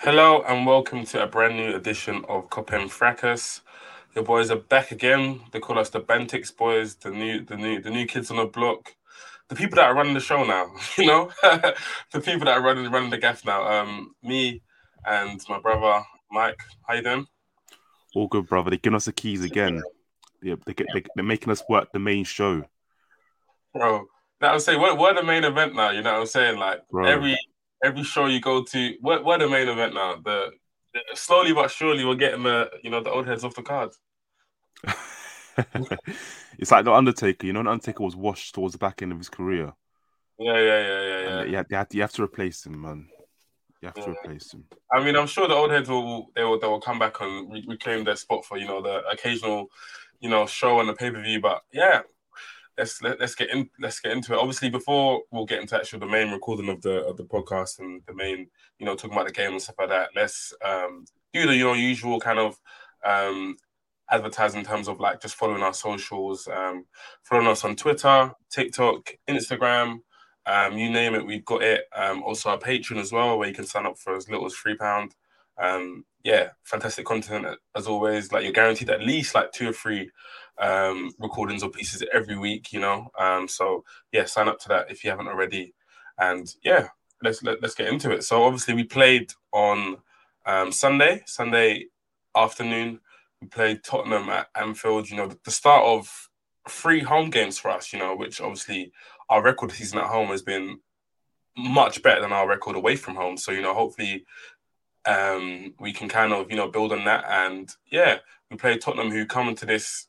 Hello and welcome to a brand new edition of Kop End Fracas. Your boys are back again. They call us the Bantix boys, the new, the new, the new kids on the block, the people that are running the show now. You know, the people that are running running the gaff now. Um, me and my brother Mike. How you doing? All good, brother. They're giving us the keys again. Yeah, they get, they, they're making us work the main show. Bro, That I'm saying we're, we're the main event now. You know what I'm saying? Like Bro. every every show you go to, we're, we're the main event now. The, the slowly but surely we're getting the you know the old heads off the cards. it's like the Undertaker. You know, the Undertaker was washed towards the back end of his career. Yeah, yeah, yeah, yeah, yeah. And yeah, you have, to, you have to replace him, man. You have to Yeah. replace him. I mean, I'm sure the old heads will they will they will come back and re- reclaim their spot for you know the occasional, you know, show on the pay per view. But yeah, let's let, let's get in let's get into it. Obviously, before we'll get into actual the main recording of the of the podcast and the main you know talking about the game and stuff like that. Let's um, do the you know usual kind of um, advertising in terms of like just following our socials, um, following us on Twitter, TikTok, Instagram. Um, you name it, we've got it. Um, also our Patreon as well, where you can sign up for as little as three pound. Um, yeah, fantastic content as always. Like you're guaranteed at least like two or three um, recordings or pieces every week. You know, um, so yeah, sign up to that if you haven't already. And yeah, let's let, let's get into it. So obviously we played on um, Sunday, Sunday afternoon. We played Tottenham at Anfield. You know, the, the start of three home games for us. You know, which obviously our record season at home has been much better than our record away from home. So you know, hopefully, um, we can kind of you know build on that. And yeah, we played Tottenham, who come into this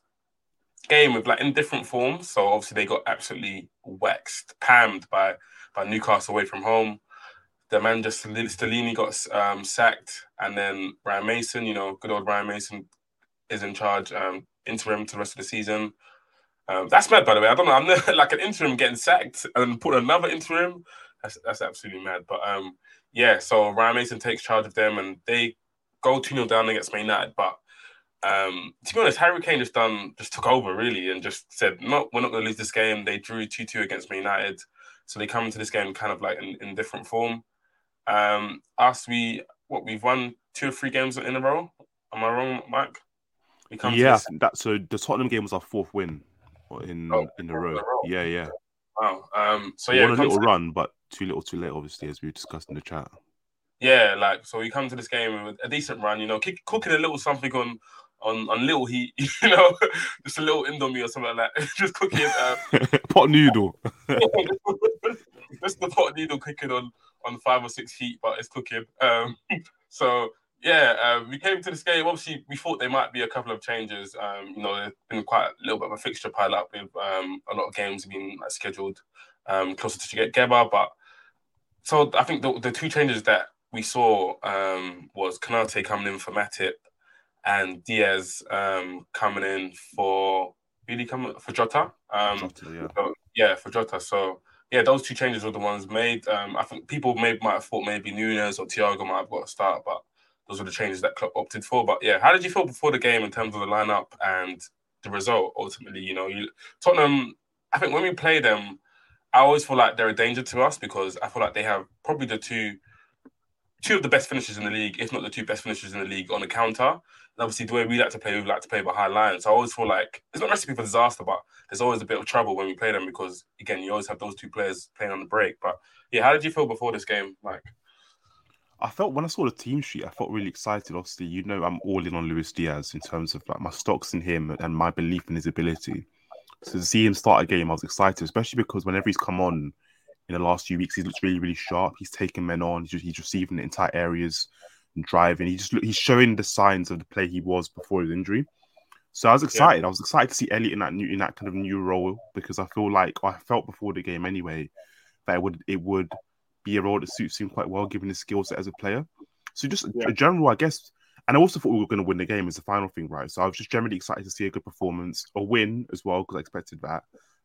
game with like in different forms. So obviously they got absolutely waxed, pammed by by Newcastle away from home. The manager Stel- Stellini got um, sacked, and then Brian Mason, you know, good old Brian Mason, is in charge um, interim to the rest of the season. Um, that's mad, by the way. I don't know. I'm like an interim getting sacked and put another interim. That's that's absolutely mad. But um, yeah. So Ryan Mason takes charge of them, and they go two 0 down against Man United. But um, to be honest, Harry Kane just done just took over really and just said, "No, we're not going to lose this game." They drew two two against Man United, so they come into this game kind of like in, in different form. Um, us, we what we've won two or three games in a row. Am I wrong, Mike? We come Yeah, this- that so the Tottenham game was our fourth win in Oh, in a row. row. Yeah, yeah. Wow. Um, so We yeah, won a little to- run, but too little, too late. Obviously, as we discussed in the chat. yeah, like so we come to this game with a decent run, you know, kick, cooking a little something on on on little heat, you know, just a little indomie or something like that. just cooking um, Pot noodle. just the pot noodle cooking on on five or six heat, but it's cooking. Um, so yeah, um, we came to this game. Obviously, we thought there might be a couple of changes. Um, you know, there's been quite a little bit of a fixture pile up with um, a lot of games being like, scheduled um, closer to get Geba. But so I think the, the two changes that we saw um, was Konate coming in for Matip and Diaz um, coming in for really coming for Jota. Um, Jota, yeah. so, yeah, for Jota. So yeah, those two changes were the ones made. Um, I think people may might have thought maybe Nunez or Thiago might have got a start, but those were the changes that Klopp opted for. But yeah, how did you feel before the game in terms of the lineup and the result? Ultimately, you know, you, Tottenham. I think when we play them, I always feel like they're a danger to us because I feel like they have probably the two two of the best finishers in the league, if not the two best finishers in the league on the counter. And obviously, the way we like to play, we like to play behind lines. So I always feel like it's not a recipe for disaster, but there's always a bit of trouble when we play them because, again, you always have those two players playing on the break. But yeah, how did you feel before this game, Like, I felt when I saw the team sheet, I felt really excited. Obviously, you know, I'm all in on Luis Diaz in terms of like my stocks in him and my belief in his ability. So to see him start a game, I was excited, especially because whenever he's come on in the last few weeks, he looks really, really sharp. He's taking men on. He's, he's receiving in tight areas and driving. He just he's showing the signs of the play he was before his injury. So I was excited. I was excited to see Elliot in that new in that kind of new role because I feel like I felt before the game anyway that it would it would be a role that suits him quite well, given his skill set as a player. So just yeah. a general, I guess. And I also thought we were going to win the game as the final thing, right? So I was just generally excited to see a good performance, a win as well, because I expected that.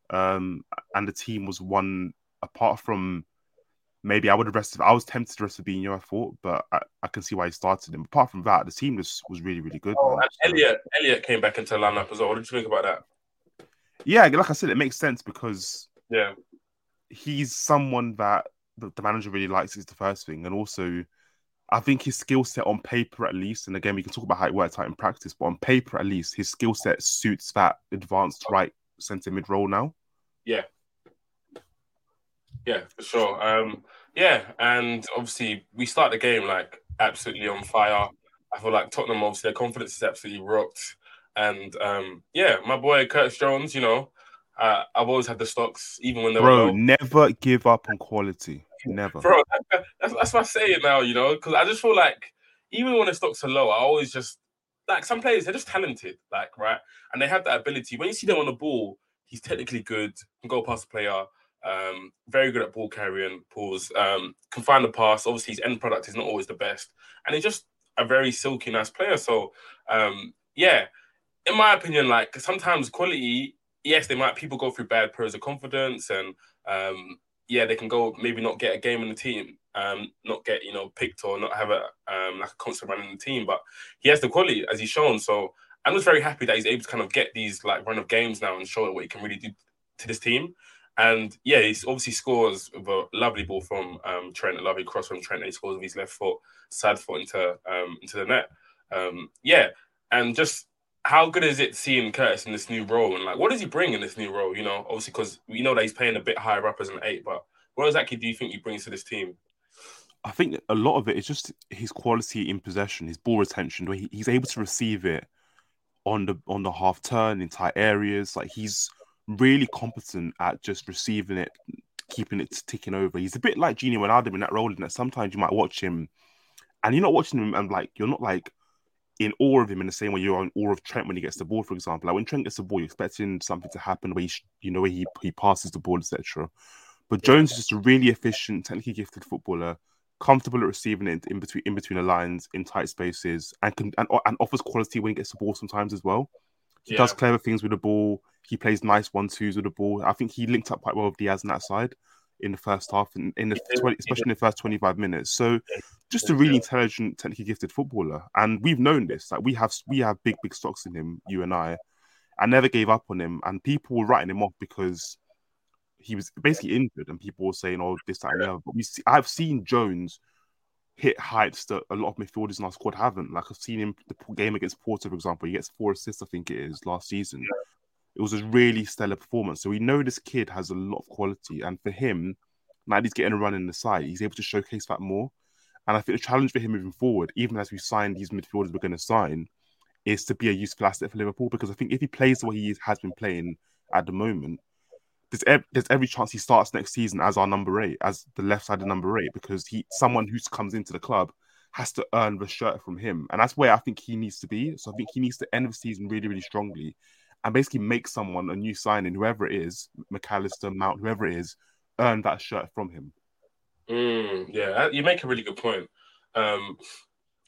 Um, and the team was one apart from maybe I would have rested. I was tempted to rest Fabinho, I thought, but I, I can see why he started him. Apart from that, the team was was really really good. Oh, and Elliot Elliot came back into the lineup as well. What did you think about that? Yeah, like I said, it makes sense because yeah, he's someone that the, the manager really likes. Is the first thing, and also. I think his skill set on paper, at least, and again, we can talk about how it works out in practice, but on paper, at least, his skill set suits that advanced oh. right centre mid role now. Yeah, yeah, for sure. Um, yeah, and obviously we start the game like absolutely on fire. I feel like Tottenham, obviously, their confidence is absolutely rocked. And um, yeah, my boy Curtis Jones, you know, uh, I've always had the stocks, even when they Bro, were low. never give up on quality. Never. Bro, that's, that's what I say it now, you know, because I just feel like even when the stocks are low, I always just like some players, they're just talented, like, right? And they have that ability. When you see them on the ball, he's technically good, can go past the player. Um, very good at ball carrying, pulls, um, can find the pass. Obviously, his end product is not always the best, and he's just a very silky, nice player. So, um, yeah, in my opinion, like sometimes quality, yes, they might people go through bad periods of confidence, and um, yeah, they can go maybe not get a game in the team, um, not get you know picked or not have a um, like a constant run in the team. But he has the quality as he's shown. So I'm just very happy that he's able to kind of get these like run of games now and show what he can really do to this team. And yeah, he's obviously scores with a lovely ball from um, Trent, a lovely cross from Trent. He scores with his left foot, sad foot into um, into the net. Um, yeah, and just how good is it seeing Curtis in this new role? And like, what does he bring in this new role? You know, obviously because we know that he's playing a bit higher up as an eight, but what exactly do you think he brings to this team? I think a lot of it is just his quality in possession, his ball retention, where he, he's able to receive it on the on the half turn in tight areas. Like he's really competent at just receiving it, keeping it ticking over. He's a bit like Gini Wijnaldum in that role, in that sometimes you might watch him and you're not watching him and like you're not like in awe of him in the same way you're in awe of Trent when he gets the ball, for example. Like when Trent gets the ball, you're expecting something to happen where he, you know, where he, he passes the ball, etc. But Jones is just a really efficient, technically gifted footballer, comfortable at receiving it in between in between the lines, in tight spaces, and can and, and offers quality when he gets the ball sometimes as well. He yeah. does clever things with the ball. He plays nice one twos with the ball. I think he linked up quite well with Diaz on that side in the first half, and in the 20, especially in the first twenty five minutes. So, just a really intelligent, technically gifted footballer, and we've known this. Like we have, we have big, big stocks in him. You and I, I never gave up on him, and people were writing him off because he was basically injured, and people were saying, "Oh, this, that, and the other." But we, see, I've seen Jones hit heights that a lot of midfielders in our squad haven't. Like I've seen him the game against Porto, for example. He gets four assists, I think it is, last season. Yeah it was a really stellar performance. So we know this kid has a lot of quality, and for him, now he's getting a run in the side, he's able to showcase that more. And I think the challenge for him moving forward, even as we sign these midfielders we're going to sign, is to be a useful asset for Liverpool. Because I think if he plays the way he has been playing at the moment, there's ev- there's every chance he starts next season as our number eight, as the left side of number eight, because he someone who comes into the club has to earn the shirt from him, and that's where I think he needs to be. So I think he needs to end the season really, really strongly, and basically make someone a new signing, whoever it is, McAllister, Mount, whoever it is, earn that shirt from him. Mm, yeah, you make a really good point. Um,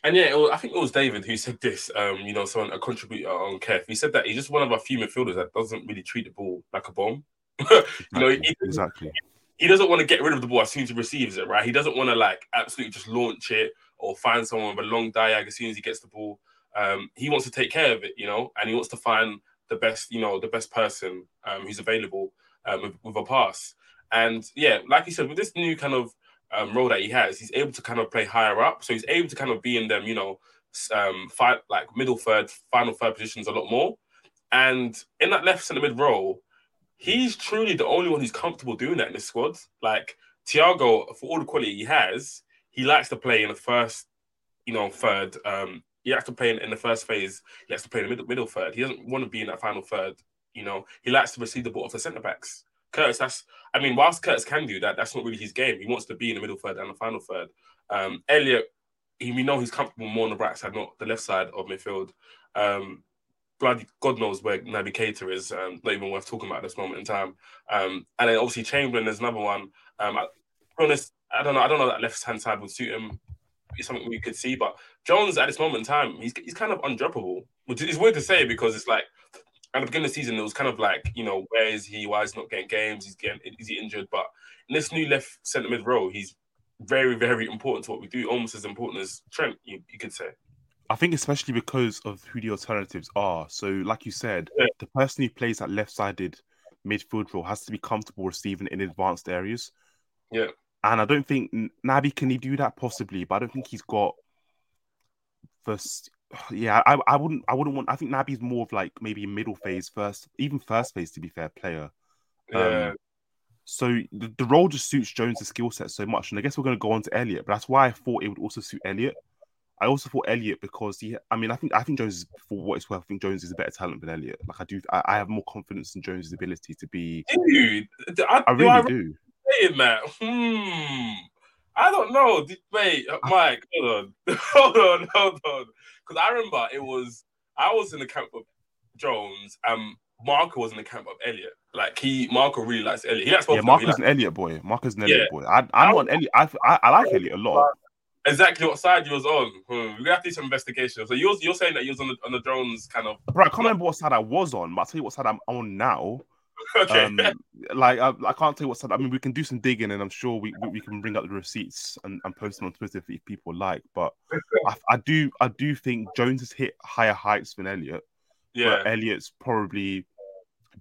and yeah, was, I think it was David who said this. Um, you know, someone a contributor on KEF. He said that he's just one of our few midfielders that doesn't really treat the ball like a bomb. you know, he, exactly. He doesn't want to get rid of the ball as soon as he receives it, right? He doesn't want to like absolutely just launch it or find someone with a long diag as soon as he gets the ball. Um, he wants to take care of it, you know, and he wants to find the best, you know, the best person um, who's available um, with, with, a pass. And yeah, like you said, with this new kind of um, role that he has, he's able to kind of play higher up. So he's able to kind of be in them, you know, um, fight like middle third, final third positions a lot more. And in that left centre mid role, he's truly the only one who's comfortable doing that in this squad. Like Thiago, for all the quality he has, he likes to play in the first, you know, third. Um, he likes to play in, in the first phase. He likes to play in the middle, middle third. He doesn't want to be in that final third. You know, he likes to receive the ball off the centre backs. Curtis, that's I mean, whilst Curtis can do that, that's not really his game. He wants to be in the middle third and the final third. Um, Elliot, he, we know he's comfortable more on the right side, not the left side of midfield. Um, bloody God knows where Naby Keita is. Um, not even worth talking about at this moment in time. Um, and then obviously Chamberlain is another one. Um, I, honest, I don't know. I don't know that left hand side would suit him. It's something we could see, but Jones at this moment in time, he's he's kind of undroppable, which is weird to say because it's like at the beginning of the season, it was kind of like, you know, where is he? Why is he not getting games? He's getting is he injured? But in this new left centre mid role, he's very, very important to what we do, almost as important as Trent, you, you could say. I think especially because of who the alternatives are. So, like you said, Yeah. the person who plays that left-sided midfield role has to be comfortable receiving in advanced areas. Yeah. And I don't think Naby can he do that possibly, but I don't think he's got first. Yeah, I, I wouldn't I wouldn't want. I think Naby's more of like maybe middle phase first, even first phase to be fair player. Yeah, Um, So the, the role just suits Jones' skill set so much, and I guess we're going to go on to Elliot. But that's why I thought it would also suit Elliot. I also thought Elliot because he. I mean, I think I think Jones, is, for what it's worth, I think Jones is a better talent than Elliot. Like I do, I, I have more confidence in Jones' ability to be. dude, I, I do really I do. saying that? Hmm. I don't know. Wait, uh, Mike, hold on, hold on, hold on. Because I remember it was I was in the camp of Jones, and Marco was in the camp of Elliot. Like he, Marco really likes Elliot. He likes both Yeah, of them. He Marco's an Elliot boy. Marco's an Yeah. Elliot boy. I, I'm not an Elliot. I, I, I like Elliot a lot. Exactly what side you was on. Hmm. We have to do some investigation. So you're you're saying that you was on the on the Jones kind of Bro, I can't remember what side I was on, but I'll tell you what side I'm on now. okay. Um, like I, I can't tell you what side. I mean, we can do some digging, and I'm sure we, we, we can bring up the receipts and, and post them on Twitter if, if people like. But I, I do I do think Jones has hit higher heights than Elliot. yeah, but Elliot's probably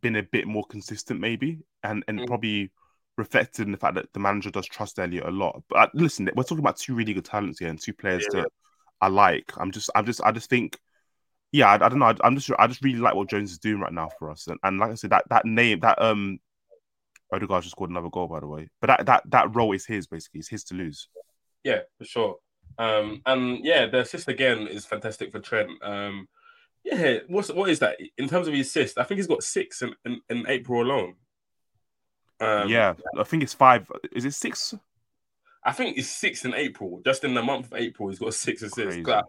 been a bit more consistent, maybe, and and Mm. probably reflected in the fact that the manager does trust Elliot a lot. But listen, we're talking about two really good talents here and two players Yeah. that I like. I'm just, I'm just, I just think, yeah, I, I don't know. I, am just, I just really like what Jones is doing right now for us. And, and like I said, that that name, that um, Odegaard just scored another goal, by the way. But that that that role is his basically. It's his to lose. Yeah, for sure. Um, and yeah, the assist again is fantastic for Trent. Um, yeah, what's what is that in terms of his assist? I think he's got six in, in, in April alone. Um, yeah, I think it's five. Is it six? I think it's six in April. Just in the month of April, he's got six assists. Like,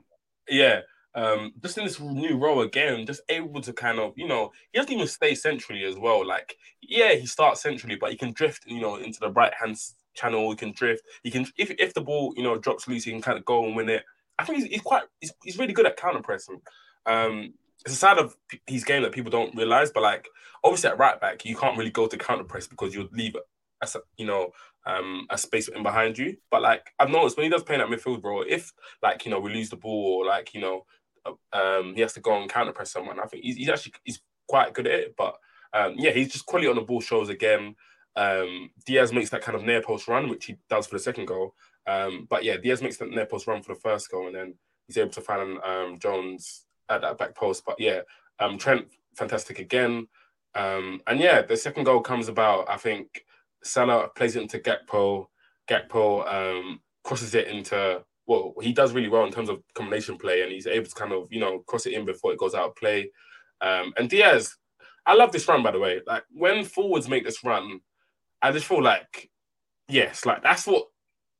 yeah, um, just in this new role again, just able to kind of, you know, he doesn't even stay centrally as well. Like, yeah, he starts centrally, but he can drift, you know, into the right hand channel. He can drift. He can, if if the ball, you know, drops loose, he can kind of go and win it. I think he's, he's quite, he's, he's really good at counter pressing. Um, it's a side of his game that people don't realize, but like, obviously at right back, you can't really go to counter press because you'll leave, a, you know, um, a space in behind you. But like I've noticed when he does play in that midfield role, if like you know we lose the ball or like you know um, he has to go and counter press someone, I think he's, he's actually he's quite good at it. But um, yeah, he's just quality on the ball shows again. Um, Diaz makes that kind of near post run, which he does for the second goal. Um, but yeah, Diaz makes that near post run for the first goal, and then he's able to find um, Jones at that back post. But yeah, um, Trent fantastic again. Um, and yeah, the second goal comes about. I think Salah plays it into Gakpo. Gakpo um, crosses it into well, he does really well in terms of combination play, and he's able to kind of you know cross it in before it goes out of play. Um, and Diaz, I love this run by the way. Like when forwards make this run, I just feel like yes, like that's what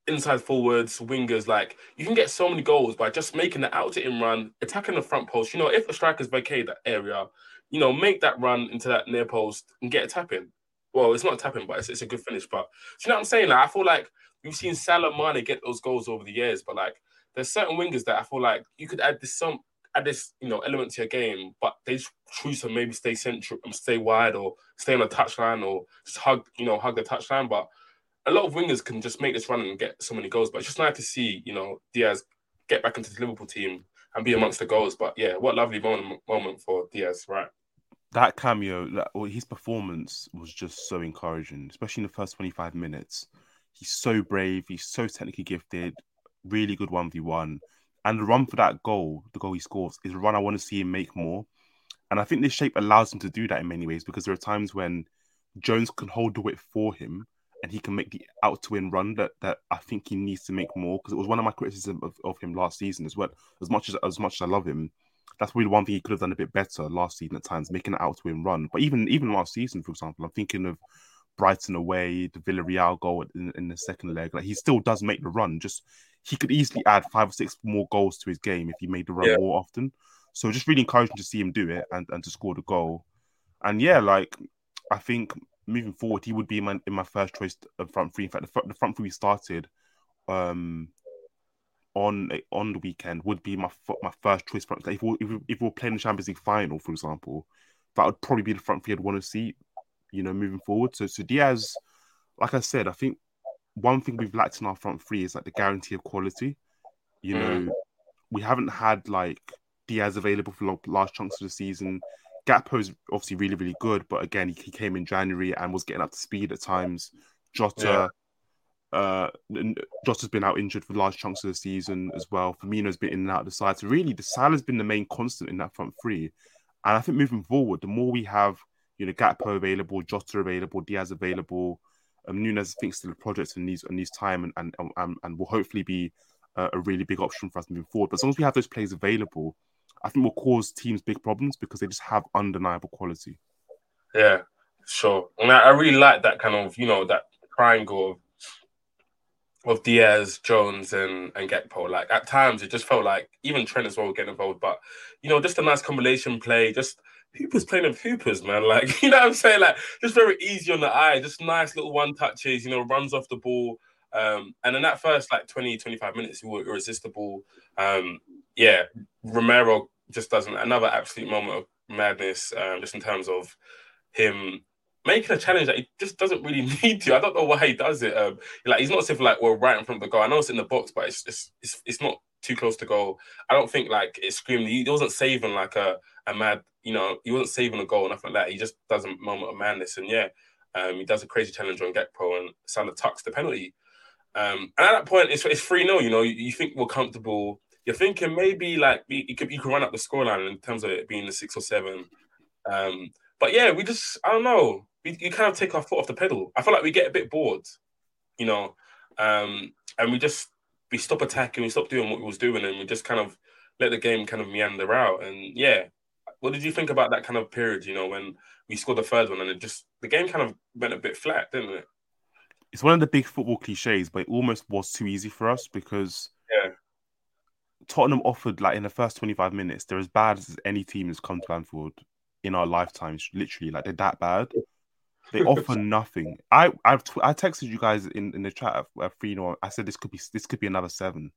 inside forwards, wingers like. You can get so many goals by just making the out to in run, attacking the front post. You know, if the strikers vacate that area, you know, make that run into that near post and get a tap in. Well, it's not a tap in, but it's, it's a good finish. But you know what I'm saying? Like, I feel like we've seen Salah Mane get those goals over the years, but like there's certain wingers that I feel like you could add this some add this you know element to your game, but they choose to maybe stay central, and stay wide, or stay on the touchline, or just hug you know hug the touchline. But a lot of wingers can just make this run and get so many goals. But it's just nice to see you know Diaz get back into the Liverpool team and be amongst the goals. But yeah, what lovely moment moment for Diaz, right? That cameo, that, well, his performance was just so encouraging, especially in the first 25 minutes. He's so brave. He's so technically gifted. Really good 1v1. And the run for that goal, the goal he scores, is a run I want to see him make more. And I think this shape allows him to do that in many ways because there are times when Jones can hold the width for him and he can make the out to win run that, that I think he needs to make more because it was one of my criticisms of, of him last season as well. As much as as much as I love him, that's really one thing he could have done a bit better last season at times, making an out to win run. But even even last season, for example, I'm thinking of Brighton away, the Villarreal goal in, in the second leg. Like he still does make the run. Just he could easily add five or six more goals to his game if he made the run Yeah. more often. So just really encouraging to see him do it and, and to score the goal. And yeah, like I think moving forward, he would be in my, in my first choice of front three. In fact, the, front, the front three we started um, on on the weekend would be my my first choice front. If we, if we, if we were playing the Champions League final, for example, that would probably be the front three I'd want to see, you know, moving forward. So, so Diaz, like I said, I think one thing we've lacked in our front three is like the guarantee of quality. You know, mm. we haven't had like Diaz available for large chunks of the season. Is obviously really, really good, but again, he, he, came in January and was getting up to speed at times. Jota, yeah. uh, Jota's been out injured for large chunks of the season as well. Firmino's been in and out of the side. So really, the Salah's been the main constant in that front three. And I think moving forward, the more we have, you know, Gakpo available, Jota available, Diaz available, um, Nunez thinks still a project in these in these time and and and, and will hopefully be a, a really big option for us moving forward. But as long as we have those players available, I think will cause teams big problems because they just have undeniable quality. Yeah, sure. And I, I really like that kind of, you know, that triangle of of Diaz, Jones, and and Gakpo. Like at times, it just felt like even Trent as well getting involved. But you know, just a nice combination play. Just Hoopers playing with Hoopers, man. Like you know what I'm saying. Like just very easy on the eye. Just nice little one touches. You know, runs off the ball. Um, and in that first like 20, 25 minutes, we were irresistible. Um, yeah, Romero just doesn't another absolute moment of madness, um, just in terms of him making a challenge that he just doesn't really need to. I don't know why he does it. Um, like he's not as if like we're right in front of the goal. I know it's in the box, but it's it's it's, it's not too close to goal. I don't think like it screamed. He wasn't saving like a a mad, you know, he wasn't saving a goal nothing like that. He just does a moment of madness, and yeah, um, he does a crazy challenge on Gakpo, and Salah tucks the penalty. Um, and at that point, it's it's three 0 You know, you, you think we're comfortable you're thinking maybe like you could you could run up the scoreline in terms of it being the six or seven. Um, but yeah, we just I don't know. We you kind of take our foot off the pedal. I feel like we get a bit bored, you know, um, and we just we stop attacking, we stop doing what we was doing, and we just kind of let the game kind of meander out. And yeah, what did you think about that kind of period? You know, when we scored the third one, and it just the game kind of went a bit flat, didn't it? It's one of the big football cliches, but it almost was too easy for us because yeah Tottenham offered like in the first 25 minutes, they're as bad as any team has come to Anfield in our lifetimes. Literally, like they're that bad. They offer nothing. I I've t- I texted you guys in, in the chat uh, uh, at three. I said this could be this could be another seven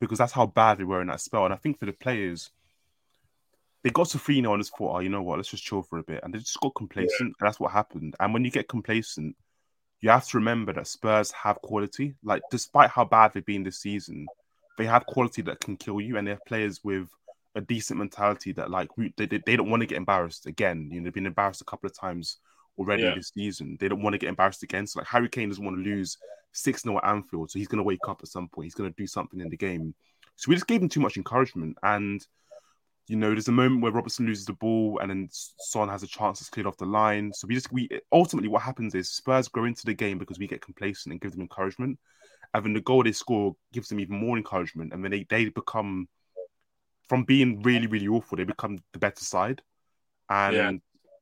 because that's how bad they were in that spell. And I think for the players, they got to 3 0 and just thought, oh, you know what, let's just chill for a bit. And they just got complacent. Yeah. that's what happened. And when you get complacent, you have to remember that Spurs have quality. Like, despite how bad they've been this season, they have quality that can kill you, and they have players with a decent mentality that like they, they, they don't want to get embarrassed again. You know, they've been embarrassed a couple of times already yeah. this season. They don't want to get embarrassed again. So like Harry Kane doesn't want to lose six 0 at Anfield, so he's going to wake up at some point. He's going to do something in the game. So we just gave him too much encouragement, and you know, there's a moment where Robertson loses the ball, and then Son has a chance to clear off the line. So we just we ultimately what happens is Spurs grow into the game because we get complacent and give them encouragement and then the goal they score gives them even more encouragement, and then they, they become from being really really awful, they become the better side, and yeah.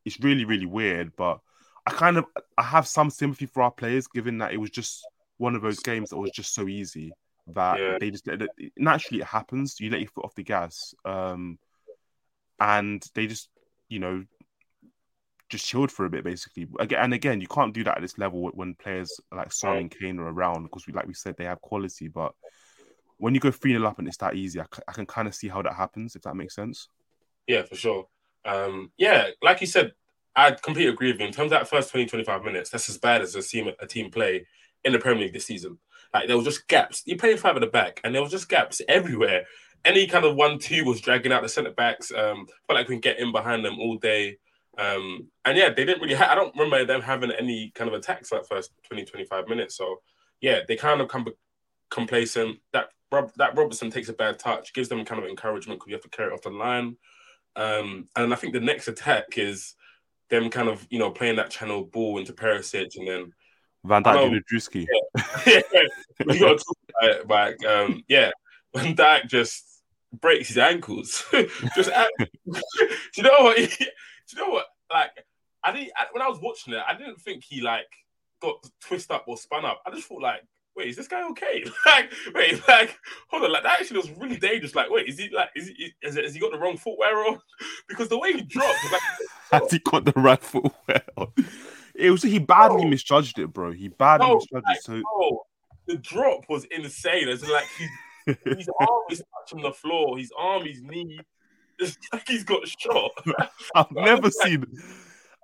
it's really really weird. But I kind of I have some sympathy for our players, given that it was just one of those games that was just so easy that yeah. they just naturally it happens. You let your foot off the gas, um, and they just you know just chilled for a bit, basically. Again, and again, you can't do that at this level when players like Son and Kane are around because, we, like we said, they have quality. But when you go 3 0 up and it's that easy, I, c- I can kind of see how that happens, if that makes sense. Yeah, for sure. Um, yeah, like you said, I completely agree with you. In terms of that first 20, 25 minutes, that's as bad as a team, a team play in the Premier League this season. Like there was just gaps. You play five at the back, and there was just gaps everywhere. Any kind of one-two was dragging out the centre backs. Um, felt like we can get in behind them all day. Um, and yeah, they didn't really. Ha- I don't remember them having any kind of attacks that first 20, 25 minutes. So yeah, they kind of come complacent. That Rob, that Robertson takes a bad touch, gives them kind of encouragement because you have to carry it off the line. Um, and I think the next attack is them kind of you know playing that channel ball into Perisic and then Van Dijk and Drewski. Yeah, yeah. we got to talk about it, like um, yeah, Van Dijk just breaks his ankles. just do you know what? Do you know what? Like, I didn't I, when I was watching it, I didn't think he like got twisted up or spun up. I just thought like, wait, is this guy okay? like, wait, like, hold on, like that actually was really dangerous. Like, wait, is he like, is he, is, has he got the wrong footwear on? because the way he dropped, like, has he got the right footwear on? It was he badly bro. misjudged it, bro. He badly bro, misjudged like, it. So bro, the drop was insane. It's like he's, his arm is touching the floor, his arm, his knee. It's like he's got shot. I've never seen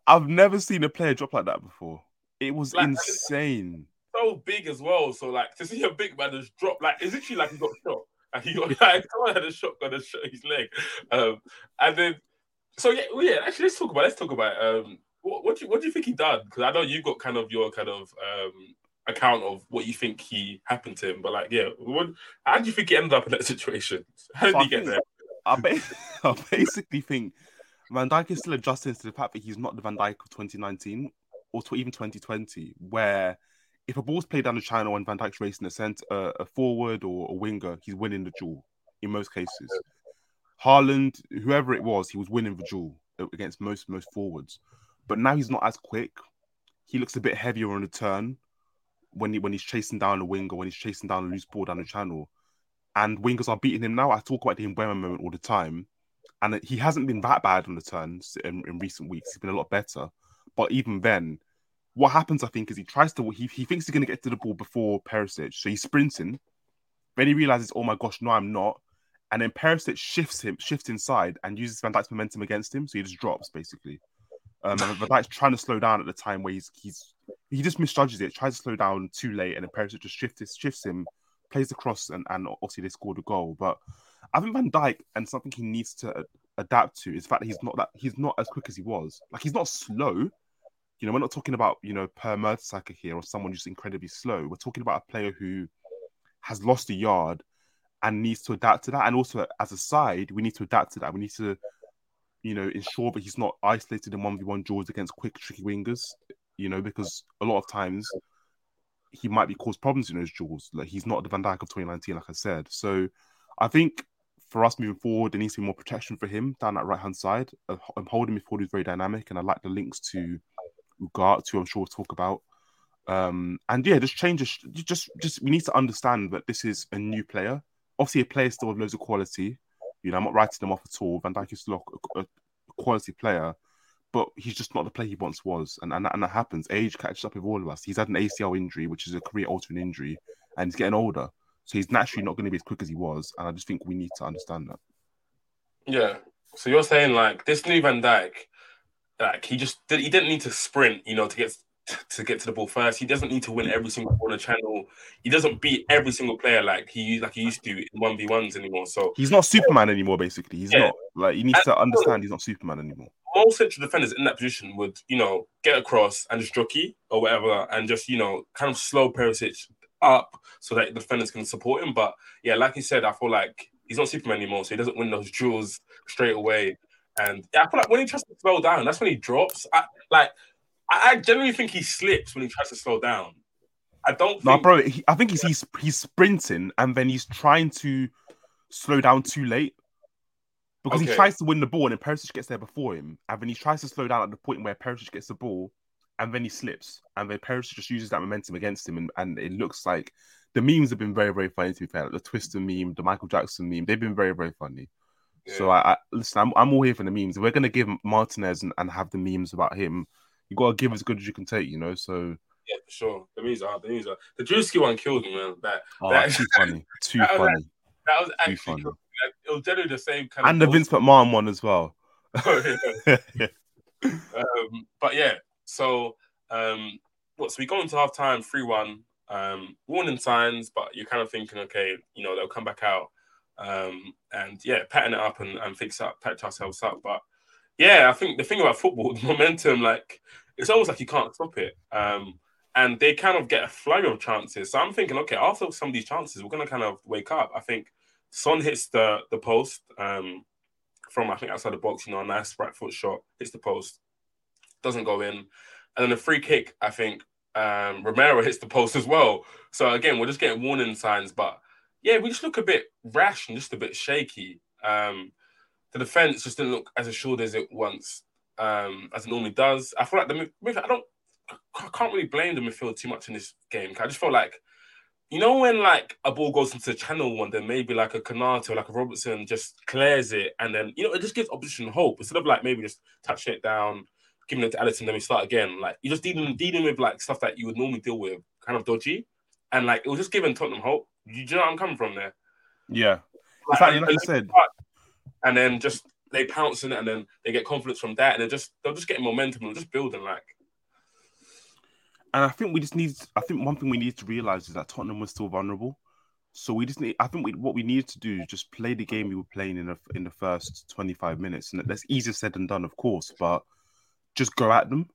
I've never seen a player drop like that before. It was like, insane. So big as well. So like to see a big man just drop, like it's literally like he got shot. And he got like someone had a shotgun to shot his leg. Um, and then so yeah, well, yeah. Actually, let's talk about let's talk about um, what, what do you what do you think he done? Because I know you've got kind of your kind of um account of what you think he happened to him. But like, yeah, what, how do you think he ended up in that situation? How did so he get there? I, ba- I basically think Van Dijk is still adjusting to the fact that he's not the Van Dijk of 2019 or to even 2020, where if a ball's played down the channel and Van Dijk's racing a centre, uh, a forward or a winger, he's winning the duel in most cases. Haaland, whoever it was, he was winning the duel against most most forwards. But now he's not as quick. He looks a bit heavier on the turn when he when he's chasing down a winger, when he's chasing down a loose ball down the channel. And wingers are beating him now. I talk about the Mbeumo moment all the time. And he hasn't been that bad on the turns in, in recent weeks. He's been a lot better. But even then, what happens, I think, is he tries to he, he thinks he's gonna get to the ball before Perisic. So he's sprinting. Then he realizes, oh my gosh, no, I'm not. And then Perisic shifts him, shifts inside and uses Van Dijk's momentum against him. So he just drops basically. Um, Van Dijk's trying to slow down at the time where he's he's he just misjudges it, tries to slow down too late, and then Perisic just shifts shifts him, plays the cross, and, and obviously they scored a goal. But I think Van Dijk and something he needs to adapt to is the fact that he's not that he's not as quick as he was. Like he's not slow. You know, we're not talking about you know Per Mertesacker here or someone just incredibly slow. We're talking about a player who has lost a yard and needs to adapt to that. And also, as a side, we need to adapt to that. We need to, you know, ensure that he's not isolated in one v one draws against quick, tricky wingers. You know, because a lot of times he might be caused problems in those draws. Like he's not the Van Dijk of 2019, like I said. So I think for us moving forward, there needs to be more protection for him down that right hand side. I'm holding midfield is very dynamic, and I like the links to Ugarte, who I'm sure we'll talk about. Um, and yeah, just changes. Just, just we need to understand that this is a new player obviously a player still with loads of quality. You know, I'm not writing them off at all. Van Dijk is still a, a, quality player, but he's just not the player he once was, and and, and that happens. Age catches up with all of us. He's had an ACL injury, which is a career-altering injury, and he's getting older, so he's naturally not going to be as quick as he was. And I just think we need to understand that. Yeah. So you're saying like this new Van Dijk, like he just did, he didn't need to sprint, you know, to get to get to the ball first. He doesn't need to win every single the channel. He doesn't beat every single player like he like he used to in one v ones anymore. So he's not Superman anymore. Basically, he's yeah. not like he needs and to understand he's not Superman anymore. Most central defenders in that position would you know get across and just jockey or whatever, and just you know kind of slow Perisic up so that defenders can support him. But yeah, like you said, I feel like he's not Superman anymore, so he doesn't win those duels straight away. And yeah, I feel like when he tries to slow down, that's when he drops. I, like I, generally think he slips when he tries to slow down. I don't. No, bro. He, I think he's, he's he's sprinting and then he's trying to slow down too late because okay. he tries to win the ball and then Perisic gets there before him, and then he tries to slow down at the point where Perisic gets the ball, and then he slips, and then Perisic just uses that momentum against him, and, and it looks like the memes have been very very funny to be fair. Like the Twister meme, the Michael Jackson meme, they've been very very funny. Yeah. So I, I, listen. I'm, I'm all here for the memes. We're gonna give Martinez and, and have the memes about him you got to give as good as you can take, you know. So yeah, for sure. The memes are the memes are the Drewski one killed me, man. That, oh, that too funny, too that funny. Was, that was actually funny. It was generally the same kind and of. And the Vince McMahon one as well. um, but yeah, so um, what? So we go into half time, three one. Um, warning signs, but you're kind of thinking, okay, you know, they'll come back out. Um, and yeah, patting it up and, and fix up, patch ourselves up. But yeah, I think the thing about football, the momentum, like it's almost like you can't stop it. Um, and they kind of get a flurry of chances. So I'm thinking, okay, after some of these chances, we're gonna kind of wake up. I think Son hits the the post um, from I think outside the box, you know, a nice right foot shot, hits the post, doesn't go in. And then a free kick, I think um, Romero hits the post as well. So again, we're just getting warning signs, but yeah, we just look a bit rash and just a bit shaky. Um, the defense just didn't look as assured as it once um, as it normally does. I feel like the I don't I can't really blame the midfield too much in this game. I just felt like you know when like a ball goes into the channel one, then maybe like a Konate or like a Robertson just clears it, and then you know it just gives opposition hope instead of like maybe just touching it down, giving it to Alisson, then we start again. Like you're just dealing dealing with like stuff that you would normally deal with, kind of dodgy, and like it was just giving Tottenham hope. You, do you know I'm coming from there? Yeah, like, exactly. Like, like I said, and then just they pounce in it, and then they get confidence from that, and they're just they're just getting momentum and just building like. And I think we just need. I think one thing we need to realize is that Tottenham was still vulnerable. So we just need. I think we, what we needed to do is just play the game we were playing in the in the first twenty five minutes, and that's easier said than done, of course. But just go at them.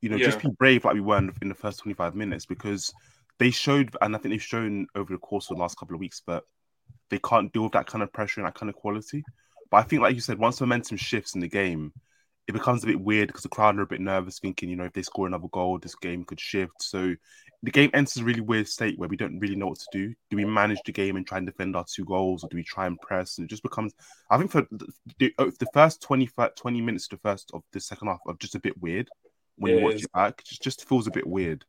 You know, yeah. just be brave like we were in the, in the first twenty five minutes because they showed, and I think they've shown over the course of the last couple of weeks that they can't deal with that kind of pressure and that kind of quality. But I think, like you said, once momentum shifts in the game, it becomes a bit weird because the crowd are a bit nervous, thinking, you know, if they score another goal, this game could shift. So the game enters a really weird state where we don't really know what to do. Do we manage the game and try and defend our two goals, or do we try and press? And it just becomes, I think, for the, the oh, first 20, 20 minutes, the first of the second half, are just a bit weird when it you watch is. it back. It just, just feels a bit weird.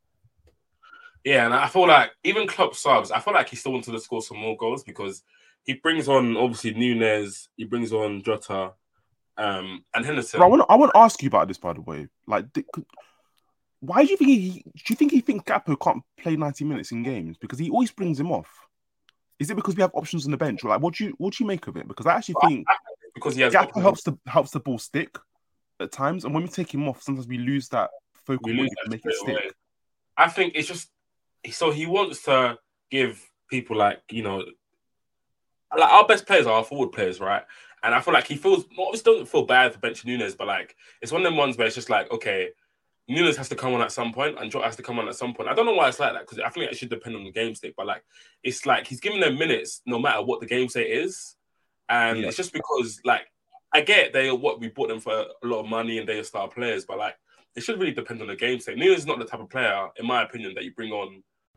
Yeah, and I feel like even Klopp subs, I feel like he still wanted to score some more goals because he brings on obviously Nunez, he brings on Jota, um, and Henderson. Bro, I want to I want to ask you about this, by the way. Like, why do you think he? Do you think he thinks Gakpo can't play ninety minutes in games because he always brings him off? Is it because we have options on the bench, or like what do you what do you make of it? Because I actually think because he has Gakpo helps the helps the ball stick at times, and when we take him off, sometimes we lose that focal to make it stick. Away. I think it's just so he wants to give people like you know like our best players are our forward players, right? And I feel like he feels obviously doesn't feel bad for bench Nunez, but like it's one of them ones where it's just like, okay, Nunez has to come on at some point and Jota has to come on at some point. I don't know why it's like that because I think it should depend on the game state, but like it's like he's giving them minutes no matter what the game state is. And yeah. it's just because like I get they are what we bought them for a lot of money and they are star players, but like it should really depend on the game state. Nunez is not the type of player, in my opinion, that you bring on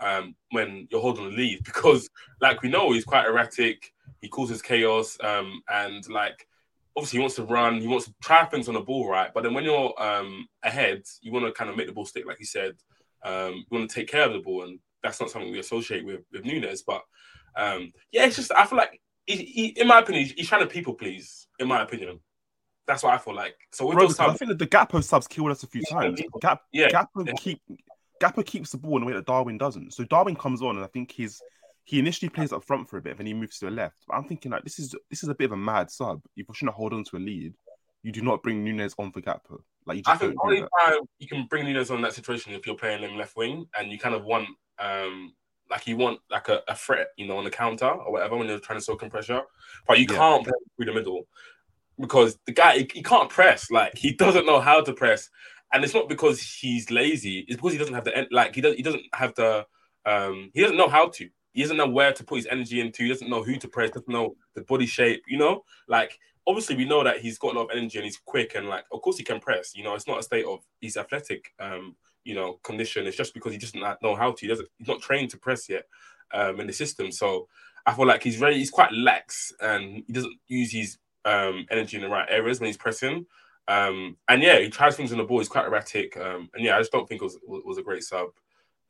um, when you're holding the lead because, like we know, he's quite erratic. He causes chaos, um, and like obviously he wants to run. He wants to try things on the ball, right? But then when you're um, ahead, you want to kind of make the ball stick, like you said. Um, you want to take care of the ball, and that's not something we associate with with Nunez. But um, yeah, it's just I feel like he, he, in my opinion, he's trying to people please. In my opinion, that's what I feel like. So Bro, subs, I think that the Gakpo subs killed us a few times. Gap, yeah, Gakpo yeah. keep Gakpo keeps the ball in a way that Darwin doesn't. So Darwin comes on, and I think he's he initially plays up front for a bit, and then he moves to the left. But I'm thinking like this is this is a bit of a mad sub. If you're trying to hold on to a lead, you do not bring Nunez on for Gakpo. Like you just I think only time you can bring Nunez on that situation if you're playing him left wing, and you kind of want um like you want like a, a threat, you know, on the counter or whatever when you're trying to soak in pressure, but you yeah. can't play through the middle because the guy he, he, can't press. Like he doesn't know how to press, and it's not because he's lazy. It's because he doesn't have the like he doesn't he doesn't have the um he doesn't know how to. He doesn't know where to put his energy into. He doesn't know who to press. Doesn't know the body shape. You know, like obviously we know that he's got a lot of energy and he's quick and like of course he can press. You know, it's not a state of he's athletic. Um, you know, condition. It's just because he doesn't know how to. He doesn't. He's not trained to press yet. Um, in the system. So I feel like he's very he's quite lax and he doesn't use his um energy in the right areas when he's pressing. Um, and yeah, he tries things on the ball. He's quite erratic. Um, and yeah, I just don't think it was was a great sub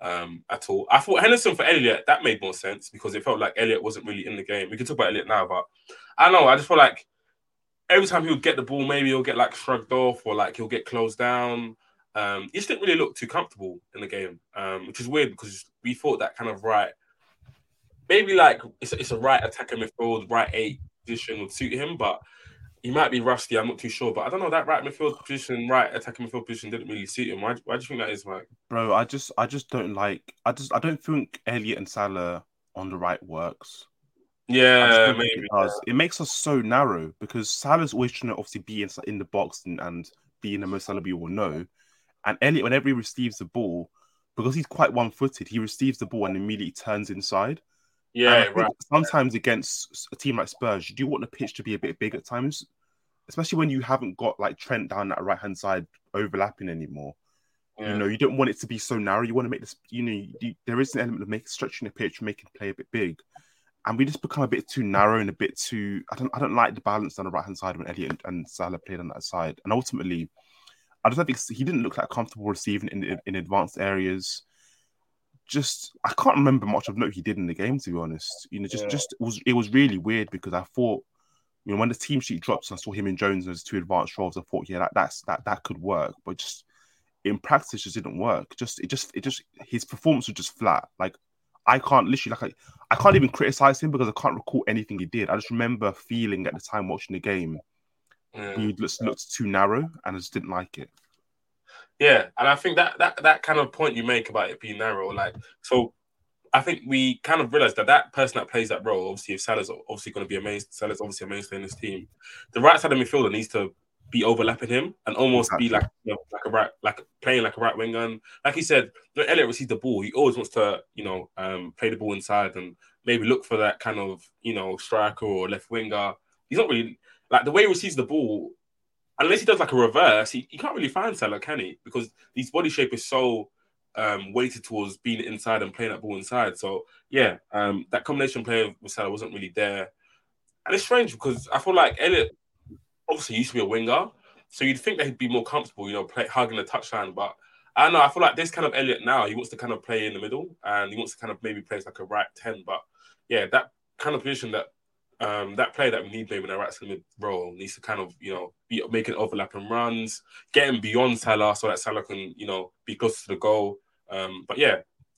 um, at all. I thought Henderson for Elliot that made more sense because it felt like Elliot wasn't really in the game. We can talk about Elliott now, but I know. I just feel like every time he would get the ball, maybe he'll get like shrugged off or like he'll get closed down. Um, he just didn't really look too comfortable in the game, um, which is weird because we thought that kind of right, maybe like it's, it's a right attacker midfield, right eight position would suit him, but he might be rusty. I'm not too sure, but I don't know that right midfield position, right attacking midfield position didn't really suit him. Why, why do you think that is, Mike? Bro, I just, I just don't like. I just, I don't think Elliot and Salah on the right works. Yeah, maybe it does. It makes us so narrow because Salah's always trying to obviously be in, in the box and, and be in the most Salah you will know. And Elliot, whenever he receives the ball, because he's quite one-footed, he receives the ball and immediately turns inside. Yeah, right. Sometimes against a team like Spurs, do you do want the pitch to be a bit big at times especially when you haven't got like Trent down that right hand side overlapping anymore. Yeah. You know, you don't want it to be so narrow. You want to make this, you know, you, there is an element of making stretching the pitch, making play a bit big, and we just become a bit too narrow and a bit too. I don't, I don't like the balance on the right hand side when Elliott and, and Salah played on that side, and ultimately, I don't think he didn't look like comfortable receiving in in advanced areas. Just, I can't remember much of note he did in the game, to be honest. You know, just, Yeah. just it was it was really weird because I thought you know, when the team sheet drops and I saw him and Jones as two advanced roles, I thought, yeah, that that's that that could work. But just in practice, it just didn't work. Just it just it just his performance was just flat. Like I can't literally like I, I can't even criticize him because I can't recall anything he did. I just remember feeling at the time watching the game Yeah. he just looked too narrow and I just didn't like it. Yeah, and I think that that that kind of point you make about it being narrow, like so, I think we kind of realized that that person that plays that role, obviously, if Salah's obviously going to be a main, Salah's obviously a mainstay in this team, the right side of midfielder needs to be overlapping him and almost be like you know, like a right, like playing like a right winger. And like he said, when Elliot receives the ball, he always wants to you know um, play the ball inside and maybe look for that kind of you know striker or left winger. He's not really like the way he receives the ball unless he does like a reverse, he, he can't really find Salah, can he? Because his body shape is so um, weighted towards being inside and playing that ball inside. So yeah, um, that combination play with Salah wasn't really there, and it's strange because I feel like Elliot obviously used to be a winger, so you'd think that he'd be more comfortable, you know, play, hugging the touchline, but. I don't know. I feel like this kind of Elliot now, he wants to kind of play in the middle and he wants to kind of maybe play as like a right 10. But yeah, that kind of position that um, that player that we need maybe in a right mid role needs to kind of you know be making overlapping runs, getting beyond Salah so that Salah can you know be close to the goal. Um, but yeah,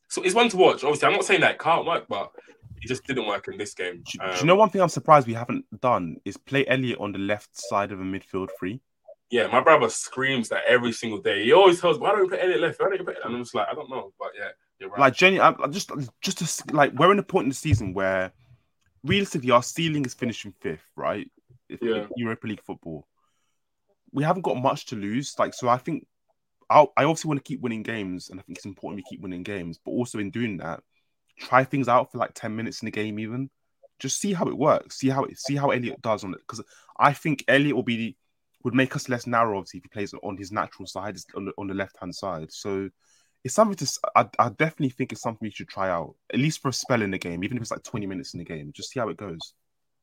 so it's one to watch. Obviously, I'm not saying that it can't work, but it just didn't work in this game. Do, Um, do you know one thing I'm surprised we haven't done is play Elliot on the left side of a midfield three. yeah, my brother screams that every single day. He always tells, me, "Why don't you put Elliot left? Why don't you put?" And I'm just like, I don't know, but yeah, you're right. Like Jenny, I'm just just to, like we're in a point in the season where realistically our ceiling is finishing fifth, right? If, Yeah. Europa League football. We haven't got much to lose. Like so, I think I'll, I obviously want to keep winning games, and I think it's important we keep winning games. But also in doing that, try things out for like ten minutes in the game, even just see how it works. See how it see how Elliot does on it because I think Elliot will be would make us less narrow obviously if he plays on his natural side on the, on the left hand side. So it's something to. I definitely think it's something we should try out at least for a spell in the game, even if it's like twenty minutes in the game. Just see how it goes.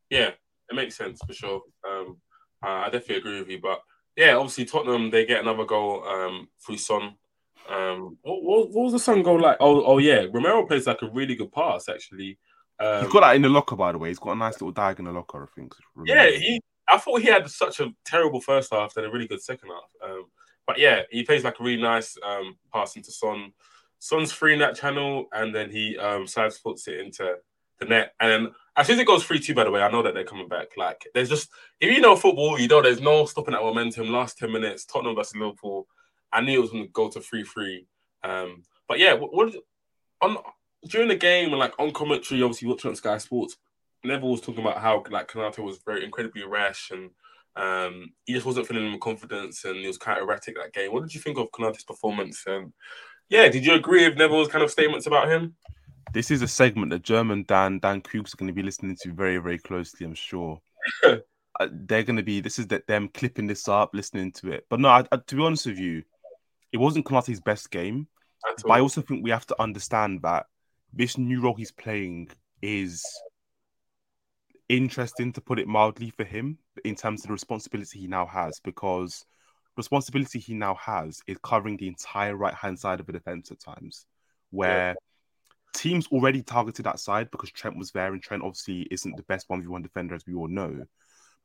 Yeah, it makes sense for sure. Um, I definitely agree with you. But yeah, obviously Tottenham they get another goal um, through Son. Um, what, what, what was the Son goal like? Oh, oh yeah, Romero plays like a really good pass actually. Um, He's got that in the locker, by the way. He's got a nice little diag in the locker, I think. yeah, he. I thought he had such a terrible first half and a really good second half. Um, but yeah, he plays like a really nice um, pass into Son. Son's free in that channel, and then he um, sides foots it into the net. And then as soon as it goes free two, by the way, I know that they're coming back. Like there's just if you know football, you know there's no stopping that momentum. Last ten minutes, Tottenham versus Liverpool. I knew it was going to go to three three. Um, but yeah, what, what on during the game and like on commentary, obviously watching on Sky Sports, Neville was talking about how like Konate was very incredibly rash and um, he just wasn't feeling with confidence and he was kind of erratic that game. What did you think of Konate's performance? And yeah, did you agree with Neville's kind of statements about him? This is a segment that German Dan Dan Krug's going to be listening to very very closely. I'm sure. uh, they're going to be. This is that them clipping this up, listening to it. But no, I, I, to be honest with you, it wasn't Konate's best game. But I also think we have to understand that this new role he's playing is interesting to put it mildly for him in terms of the responsibility he now has because responsibility he now has is covering the entire right hand side of the defense at times where teams already targeted that side because Trent was there and Trent obviously isn't the best 1v1 defender as we all know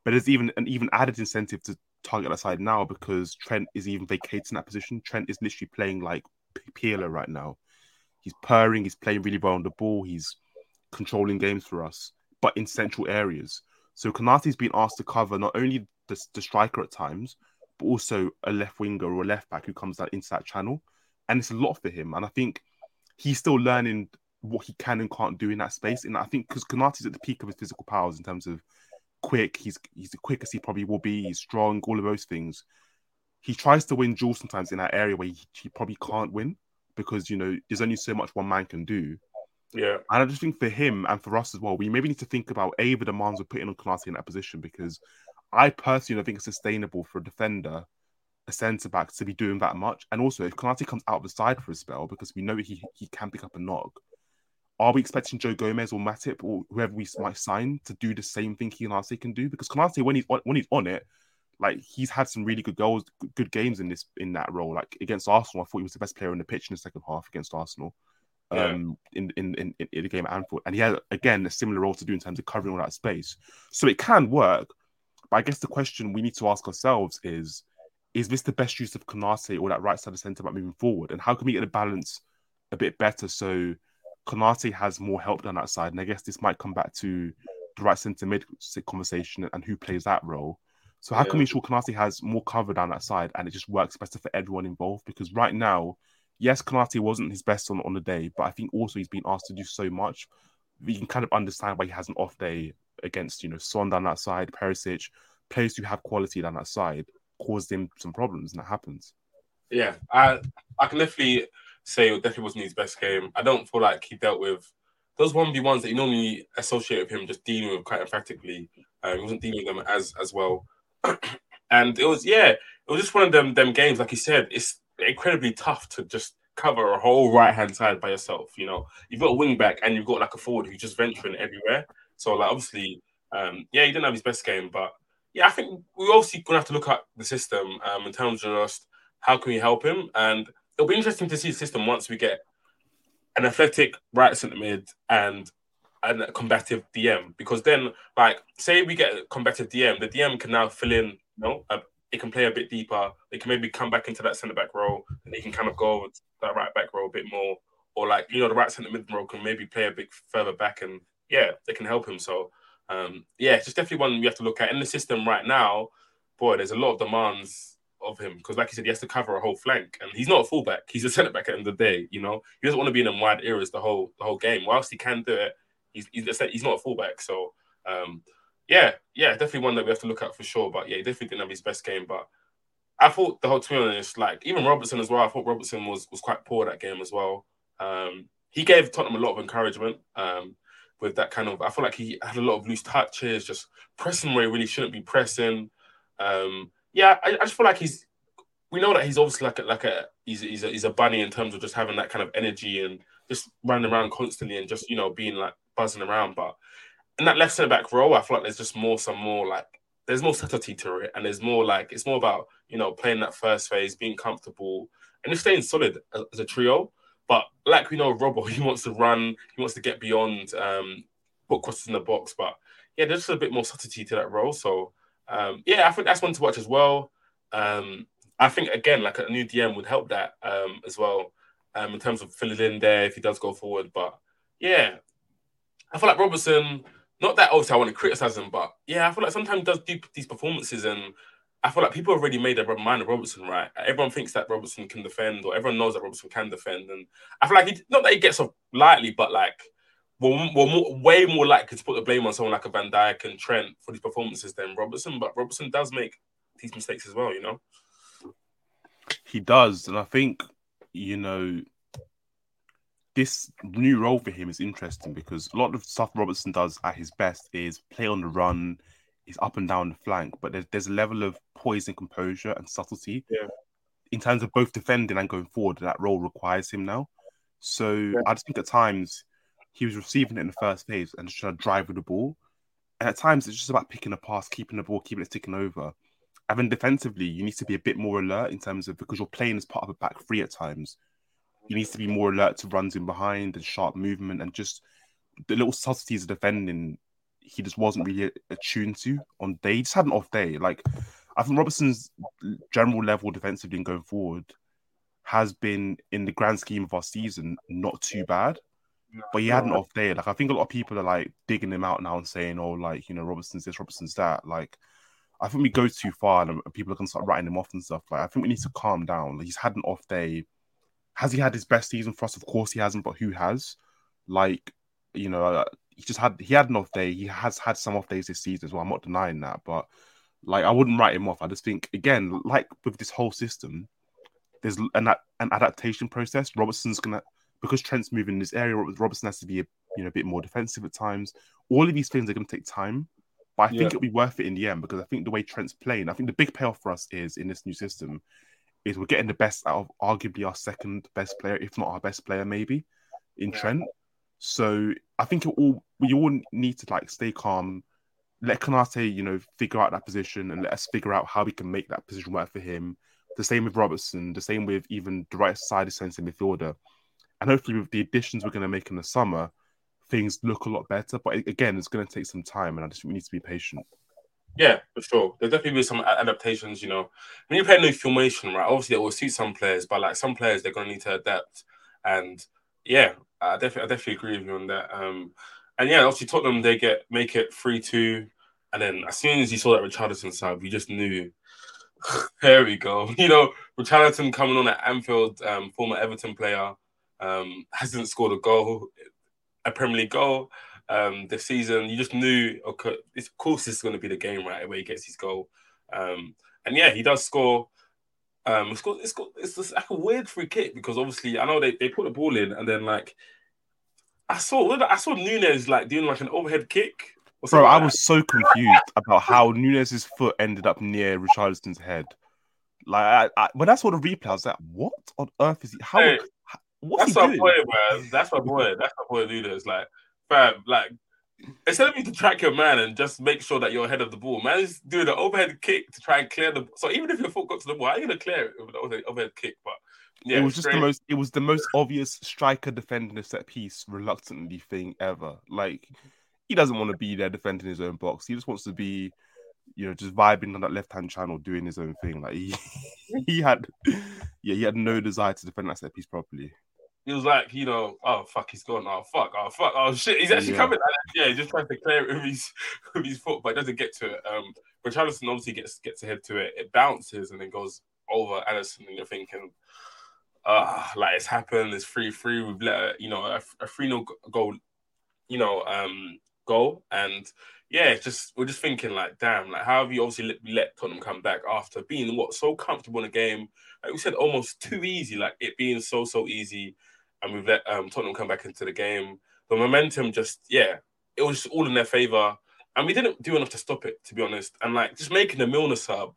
but there's even an even added incentive to target that side now because Trent is even vacating that position Trent is literally playing like Pirlo right now he's purring he's playing really well on the ball he's controlling games for us but in central areas. So Konate's been asked to cover not only the, the striker at times, but also a left winger or a left back who comes that into that channel. And it's a lot for him. And I think he's still learning what he can and can't do in that space. And I think because Konate's at the peak of his physical powers in terms of quick, he's he's the quickest he probably will be, he's strong, all of those things. He tries to win duels sometimes in that area where he, he probably can't win because you know there's only so much one man can do. Yeah, And I just think for him and for us as well, we maybe need to think about A, the demands we're putting on Konate in that position because I personally don't think it's sustainable for a defender, a centre back, to be doing that much. And also, if Konate comes out of the side for a spell, because we know he he can pick up a knock, are we expecting Joe Gomez or Matip or whoever we might sign to do the same thing Konate can do? Because Konate, when he's on, when he's on it, like he's had some really good goals, good games in this in that role. Like against Arsenal, I thought he was the best player in the pitch in the second half against Arsenal. Yeah. Um, in, in, in in the game at Anfield, and he had again a similar role to do in terms of covering all that space. So it can work, but I guess the question we need to ask ourselves is: Is this the best use of Konate or that right side of centre back moving forward? And how can we get the balance a bit better so Konate has more help down that side? And I guess this might come back to the right centre mid conversation and who plays that role. So how yeah. can we ensure Konate has more cover down that side and it just works better for everyone involved? Because right now, yes, Konate wasn't his best on, on the day, but I think also he's been asked to do so much. We can kind of understand why he has an off day against, you know, Son down that side, Perisic, players who have quality down that side, caused him some problems, and that happens. Yeah, I I can definitely say it definitely wasn't his best game. I don't feel like he dealt with those one v ones that you normally associate with him just dealing with quite emphatically. Uh, he wasn't dealing with them as as well. and it was yeah, it was just one of them them games. Like you said, it's incredibly tough to just cover a whole right hand side by yourself. You know, you've got a wing back and you've got like a forward who's just venturing everywhere. So like obviously, um, yeah, he didn't have his best game, but yeah, I think we're obviously gonna have to look at the system um, in terms of just how can we help him, and it'll be interesting to see the system once we get an athletic right centre mid and and a combative DM because then, like, say we get a combative DM, the DM can now fill in, you know, a, it can play a bit deeper. They can maybe come back into that centre back role and they can kind of go that right back role a bit more. Or, like, you know, the right centre mid role can maybe play a bit further back and, yeah, they can help him. So, um, yeah, it's just definitely one we have to look at. In the system right now, boy, there's a lot of demands of him because, like you said, he has to cover a whole flank, and he's not a fullback. He's a centre back at the end of the day. You know, he doesn't want to be in them wide areas the whole the whole game. Whilst he can do it, he's he's, not a fullback. So um, yeah, yeah, definitely one that we have to look at for sure. But yeah, he definitely didn't have his best game. But I thought the whole to be like even Robertson as well. I thought Robertson was was quite poor that game as well. Um, he gave Tottenham a lot of encouragement um, with that kind of. I feel like he had a lot of loose touches, just pressing where he really shouldn't be pressing. Um, yeah, I, I just feel like he's. We know that he's obviously like a, like a he's he's a, he's a bunny in terms of just having that kind of energy and just running around constantly and just you know being like buzzing around. But in that left centre back role, I feel like there's just more, some more like there's more subtlety to it, and there's more like it's more about you know playing that first phase, being comfortable, and just staying solid as, as a trio. But like we know, Robbo, he wants to run, he wants to get beyond, um, put crosses in the box. But yeah, there's just a bit more subtlety to that role. So um, yeah, I think that's one to watch as well. Um, I think again, like a new DM would help that um, as well um, in terms of filling in there if he does go forward. But yeah, I feel like Robertson, not that obviously I want to criticize him, but yeah, I feel like sometimes does do these performances and I feel like people have already made their mind of Robertson, right? Everyone thinks that Robertson can defend, or everyone knows that Robertson can defend, and I feel like he not that he gets off lightly, but like we're, we're more, way more likely to put the blame on someone like a Van Dijk and Trent for these performances than Robertson. But Robertson does make these mistakes as well, you know. He does, and I think you know this new role for him is interesting because a lot of stuff Robertson does at his best is play on the run, he's up and down the flank, but there's, there's a level of poise and composure and subtlety yeah. in terms of both defending and going forward that role requires him now. So yeah. I just think at times he was receiving it in the first phase and just trying to drive with the ball. And at times it's just about picking a pass, keeping the ball, keeping it ticking over. And then defensively, you need to be a bit more alert in terms of because you're playing as part of a back three at times You need to be more alert to runs in behind and sharp movement and just the little subtleties of defending. He just wasn't really attuned to on day. He just had an off day. Like I think Robertson's general level defensively and going forward has been in the grand scheme of our season not too bad. But he had an off day. Like I think a lot of people are like digging him out now and saying, "Oh, like you know, Robertson's this, Robertson's that." Like I think we go too far and people are gonna start writing him off and stuff. Like I think we need to calm down. Like, he's had an off day has he had his best season for us? Of course he hasn't, but who has? Like, you know, uh, he just had he had an off day. He has had some off days this season as well. I'm not denying that, but like I wouldn't write him off. I just think again, like with this whole system, there's an an adaptation process. Robertson's gonna because Trent's moving in this area. Robertson has to be a you know a bit more defensive at times. All of these things are gonna take time. But I Yeah. think it'll be worth it in the end because I think the way Trent's playing, I think the big payoff for us is in this new system is we're getting the best out of arguably our second best player, if not our best player, maybe in Trent. So I think all we all need to like stay calm, let Konate, you know, figure out that position and let us figure out how we can make that position work for him. The same with Robertson, the same with even the right side centre midfielder. And hopefully with the additions we're going to make in the summer, things look a lot better. But again, it's going to take some time, and I just we need to be patient. Yeah, for sure. There'll definitely be some adaptations, you know. When you play a new formation, right? Obviously, it will suit some players, but like some players, they're going to need to adapt. And yeah, I definitely, I definitely agree with you on that. Um, and yeah, obviously Tottenham, they get make it three two, and then as soon as you saw that Richarlison sub, you just knew. there we go. You know, Richarlison coming on at Anfield, um, former Everton player, um, hasn't scored a goal, a Premier League goal um, this season. You just knew, okay, of course, this is going to be the game, right, where he gets his goal. Um, and yeah, he does score. Um, it's, got it's got, it's just like a weird free kick because obviously I know they, they put the ball in and then like I saw I saw Nunez like doing like an overhead kick. or Bro, I was so confused about how Nunez's foot ended up near Richarlison's head. Like, I, I, when I saw the replay, I was like, "What on earth is he? How? Hey, how- what's That's he my doing?" boy, man. That's my boy. That's my boy Nunez. Like, fam, like instead of you to track your man and just make sure that you're ahead of the ball, man is doing an overhead kick to try and clear the. So even if your foot got to the ball, how are you gonna clear it with an overhead, kick? But yeah, it was just the most. It was the most obvious striker defending a set piece reluctantly thing ever. Like he doesn't want to be there defending his own box. He just wants to be, you know, just vibing on that left hand channel, doing his own thing. Like he, he had, yeah, he had no desire to defend that set piece properly. He was like, you know, oh fuck, he's gone. Oh fuck, oh fuck, oh shit, he's actually Yeah. coming. And, yeah, he just tries to clear it with his with his foot, but doesn't get to it. Um, but Richarlison obviously gets gets ahead to it. It bounces and then goes over Alisson, and you're thinking, ah, like it's happened. It's three three. We've let a, you know a, a three goal, you know, um, goal, and yeah, it's just we're just thinking like, damn, like how have you obviously let, let Tottenham come back after being what so comfortable in a game? Like we said, almost too easy. Like it being so so easy and we've let um, Tottenham come back into the game. The momentum just, yeah, it was all in their favour. And we didn't do enough to stop it, to be honest. And like just making the Milner sub,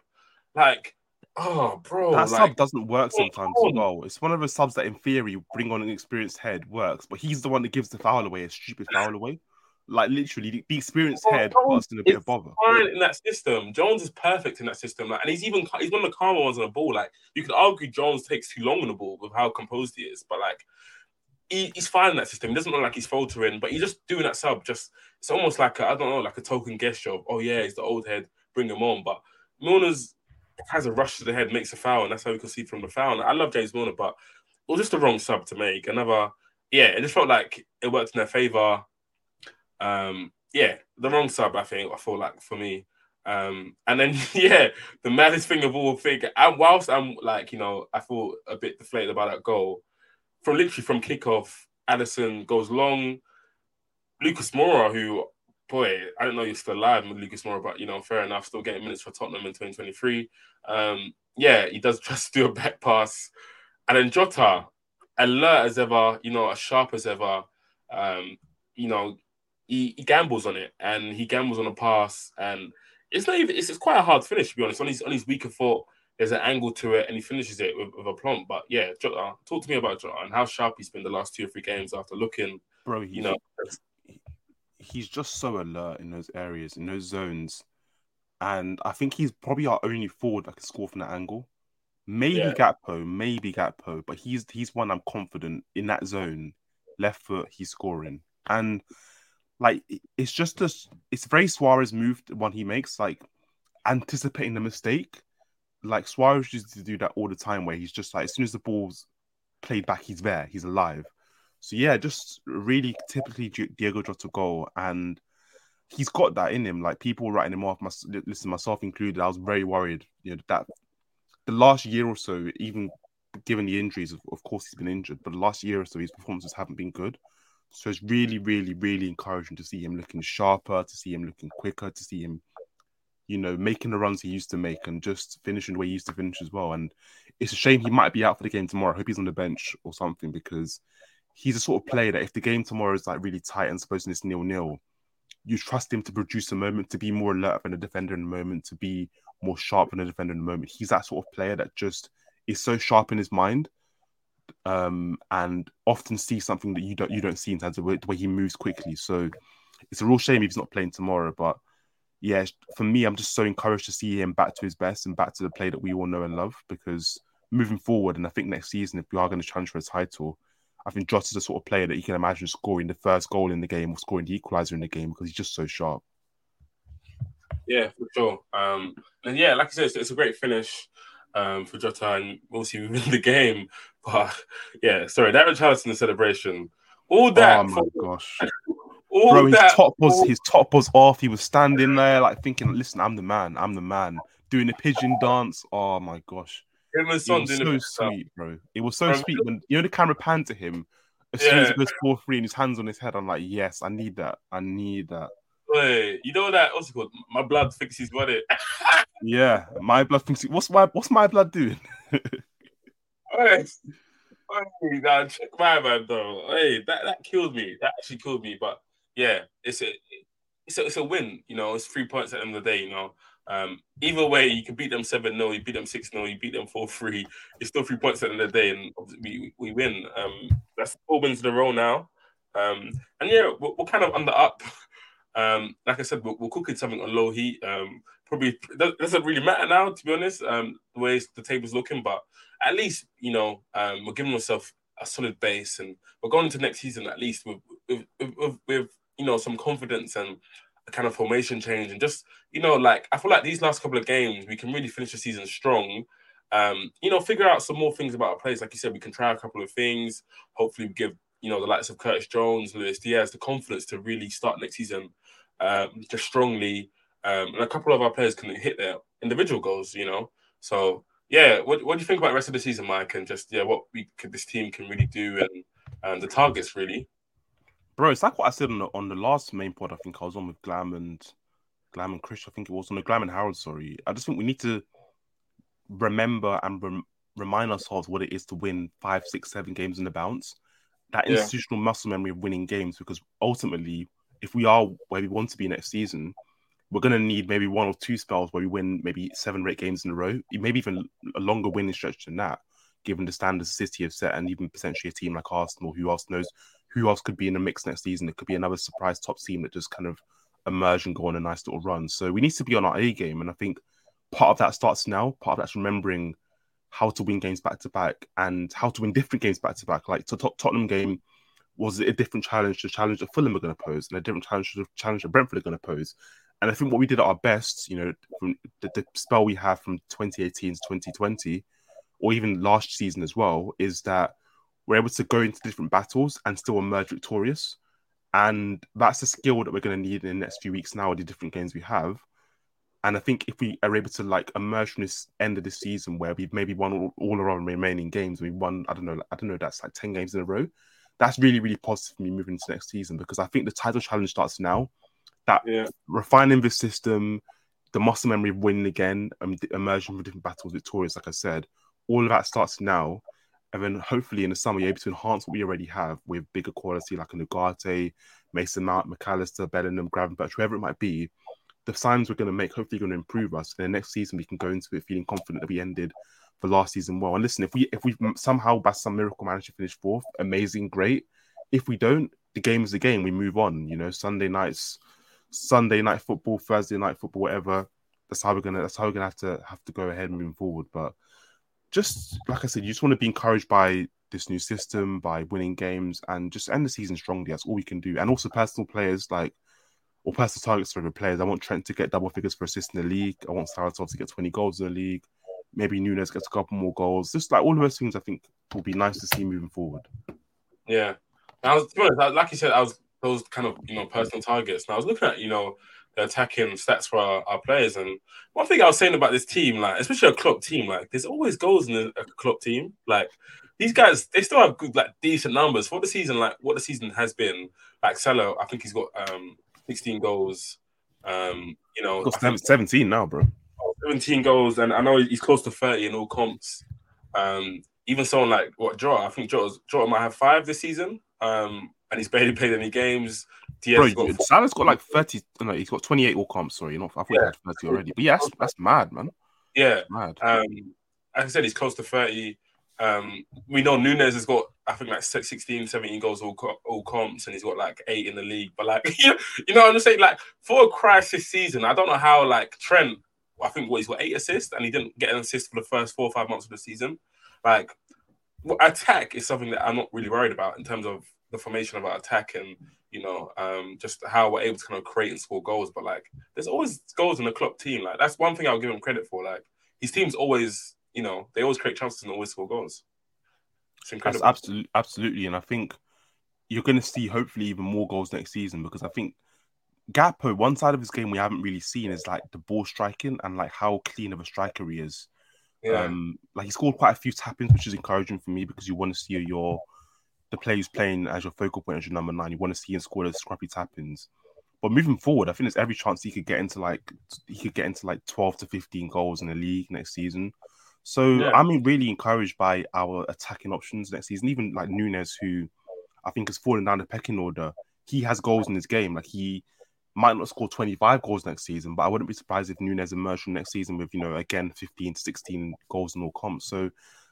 like, oh, bro. that like, sub doesn't work sometimes as well. It's one of those subs that, in theory, bring on an experienced head works, but he's the one that gives the foul away, a stupid foul away. Like literally, the, experienced head puts in a bit of bother. fine in that system. Jones is perfect in that system. Like, and he's even he's one of the calmer ones on the ball. Like you could argue Jones takes too long on the ball with how composed he is, but like he, he's fine in that system. He doesn't look like he's faltering, but he's just doing that sub. Just it's almost like I don't know, like a token gesture of oh yeah, he's the old head, bring him on. But Milner's has a rush to the head, makes a foul, and that's how we can see from the foul. And I love James Milner, but it was just the wrong sub to make. Another, yeah, it just felt like it worked in their favor. Um, yeah, the wrong sub. I think I feel like for me. Um, and then yeah, the maddest thing of all, thing. And whilst I'm like, you know, I feel a bit deflated about that goal. From literally from kickoff, Alisson goes long. Lucas Moura, who boy, I don't know you're still alive with Lucas Moura, but you know, fair enough, still getting minutes for Tottenham in 2023. Um, yeah, he does just do a back pass. And then Jota, alert as ever, you know, as sharp as ever. Um, you know, he, he gambles on it and he gambles on a pass. And it's not even it's, it's quite a hard finish to be honest. On his on his weaker foot, there's an angle to it and he finishes it with, with a plump. But yeah, Jota, talk to me about Jota and how sharp he's been the last two or three games after looking, Bro, you know, he's just so alert in those areas, in those zones. And I think he's probably our only forward that can score from that angle. Maybe Yeah. Gakpo, maybe Gakpo, but he's he's one I'm confident in that zone. Left foot, he's scoring. And like it's just a it's very Suarez move the one he makes, like anticipating the mistake. Like Suarez used to do that all the time where he's just like as soon as the ball's played back, he's there, he's alive. So yeah, just really typically Di- Diego Jota goal, and he's got that in him. Like people writing him off. My, listen, myself included. I was very worried. You know that the last year or so, even given the injuries, of, of course he's been injured, but the last year or so his performances haven't been good. So it's really, really, really encouraging to see him looking sharper, to see him looking quicker, to see him, you know, making the runs he used to make and just finishing the way he used to finish as well. And it's a shame he might be out for the game tomorrow. I hope he's on the bench or something because he's a sort of player that if the game tomorrow is like really tight and supposing it's nil nil, you trust him to produce a moment, to be more alert than a defender in a moment, to be more sharp than a defender in a moment. He's that sort of player that just is so sharp in his mind, um, and often see something that you don't you don't see in terms of the way he moves quickly. So it's a real shame if he's not playing tomorrow. But yeah, for me, I'm just so encouraged to see him back to his best and back to the play that we all know and love because moving forward, and I think next season, if we are going to challenge for a title, I think Jota is the sort of player that you can imagine scoring the first goal in the game or scoring the equalizer in the game because he's just so sharp. Yeah, for sure. Um, and yeah, like I said, it's, it's a great finish um, for Jota, and we'll see win the game. But yeah, sorry, that Richarlison celebration, all that. Oh my for, gosh. All Bro, his that, top was all... his top was off. He was standing there like thinking, "Listen, I'm the man. I'm the man." Doing the pigeon dance. Oh my gosh. And Son it was so sweet, bro. It was so sweet when you know the camera panned to him. As yeah. soon as it goes four three and his hands on his head, I'm like, yes, I need that. I need that. You know that? What's it called? My blood thinks he's got it. yeah, my blood thinks. What's my What's my blood doing? Hey, nah, check my man though. Hey, that that killed me. That actually killed me. But yeah, it's a it's a it's a win. You know, it's three points at the end of the day. You know, um, either way, you can beat them 7 0, you beat them 6 0, you beat them 4 3. It's still three points at the end of the day, and we, we win. Um, that's four wins in a row now. Um, and yeah, we're, we're, kind of under up. Um, like I said, we're, we're, cooking something on low heat. Um, probably doesn't really matter now, to be honest, um, the way the table's looking, but at least, you know, um, we're giving ourselves a solid base and we're going into next season at least with, with, with, with you know, some confidence and a kind of formation change and just you know like I feel like these last couple of games we can really finish the season strong. Um, you know, figure out some more things about our players. Like you said, we can try a couple of things. Hopefully, give you know the likes of Curtis Jones, Luis Diaz the confidence to really start next season um, just strongly. Um, and a couple of our players can hit their individual goals. You know, so yeah. What, what do you think about the rest of the season, Mike? And just yeah, what we could this team can really do and and the targets really. Bro, it's like what I said on the on the last main pod. I think I was on with Glam and Glam and Chris. I think it was on the Glam and Harold. Sorry, I just think we need to remember and rem- remind ourselves what it is to win five, six, seven games in the bounce. That yeah. institutional muscle memory of winning games, because ultimately, if we are where we want to be next season, we're going to need maybe one or two spells where we win maybe seven eight games in a row, maybe even a longer winning stretch than that, given the standards City have set, and even potentially a team like Arsenal, who else knows who else could be in the mix next season? It could be another surprise top team that just kind of emerge and go on a nice little run. So we need to be on our A game, and I think part of that starts now. Part of that's remembering how to win games back to back and how to win different games back to back. Like the Tottenham game was it a different challenge to challenge that Fulham are going to pose, and a different challenge to challenge that Brentford are going to pose. And I think what we did at our best, you know, from the, the spell we have from 2018 to 2020, or even last season as well, is that we're able to go into different battles and still emerge victorious. And that's a skill that we're going to need in the next few weeks now the different games we have. And I think if we are able to like emerge from this end of the season where we've maybe won all, all our remaining games, we won, I don't know, I don't know, that's like 10 games in a row. That's really, really positive for me moving into next season because I think the title challenge starts now. That yeah. refining the system, the muscle memory of winning again, and emerging from different battles victorious, like I said, all of that starts now and then hopefully in the summer you're able to enhance what we already have with bigger quality like an Ugarte, Mason Mount, Mac Allister, Bellingham, Gravenberch, whoever it might be. The signs we're going to make hopefully going to improve us. And the next season we can go into it feeling confident that we ended the last season well. And listen, if we if we somehow by some miracle manage to finish fourth, amazing, great. If we don't, the game is the game. We move on. You know, Sunday nights, Sunday night football, Thursday night football, whatever. That's how we're gonna. That's how we're gonna have to have to go ahead moving forward. But just like I said, you just want to be encouraged by this new system, by winning games, and just end the season strongly. That's all we can do. And also personal players like or personal targets for the players. I want Trent to get double figures for assists in the league. I want Saratov to get 20 goals in the league. Maybe Nunez gets a couple more goals. Just like all of those things, I think will be nice to see moving forward. Yeah, I was like you said, I was those kind of you know personal targets. And I was looking at you know the attacking stats for our, our, players. And one thing I was saying about this team, like especially a club team, like there's always goals in a, a club team. Like these guys, they still have good, like decent numbers for the season. Like what the season has been. Like Salah, I think he's got um 16 goals. Um, you know, 17 now, bro. 17 goals, and I know he's close to 30 in all comps. Um, even someone like what Jota, I think Jota, Jota might have five this season. Um, and he's barely played any games. Diaz Bro, got Salah's got like 30, no, he's got 28 all comps, sorry, you know, I thought yeah. he had 30 already. But yeah, that's, that's mad, man. Yeah. That's mad. Um, as I said, he's close to 30. Um, we know Nunez has got, I think, like 16, 17 goals all, all comps, and he's got like eight in the league. But like, you know what I'm saying? Like, for a crisis season, I don't know how, like, Trent, I think what he's got eight assists, and he didn't get an assist for the first four or five months of the season. Like, attack is something that I'm not really worried about in terms of the formation of our attack and you know um, just how we're able to kind of create and score goals. But like, there's always goals in the club team. Like that's one thing I'll give him credit for. Like his teams always, you know, they always create chances and always score goals. It's incredible. That's absolutely, absolutely, and I think you're going to see hopefully even more goals next season because I think Gakpo, one side of his game we haven't really seen is like the ball striking and like how clean of a striker he is. Yeah. Um, like he scored quite a few tap-ins, which is encouraging for me because you want to see your the player who's playing as your focal point as your number nine. You want to see him score those scrappy tap-ins. But moving forward, I think there's every chance he could get into like he could get into like 12 to 15 goals in the league next season. So yeah. I'm really encouraged by our attacking options next season. Even like Nunez, who I think has fallen down the pecking order, he has goals in his game. Like he might not score 25 goals next season, but I wouldn't be surprised if Nunez emerged from next season with, you know, again, 15 to 16 goals in all comps. So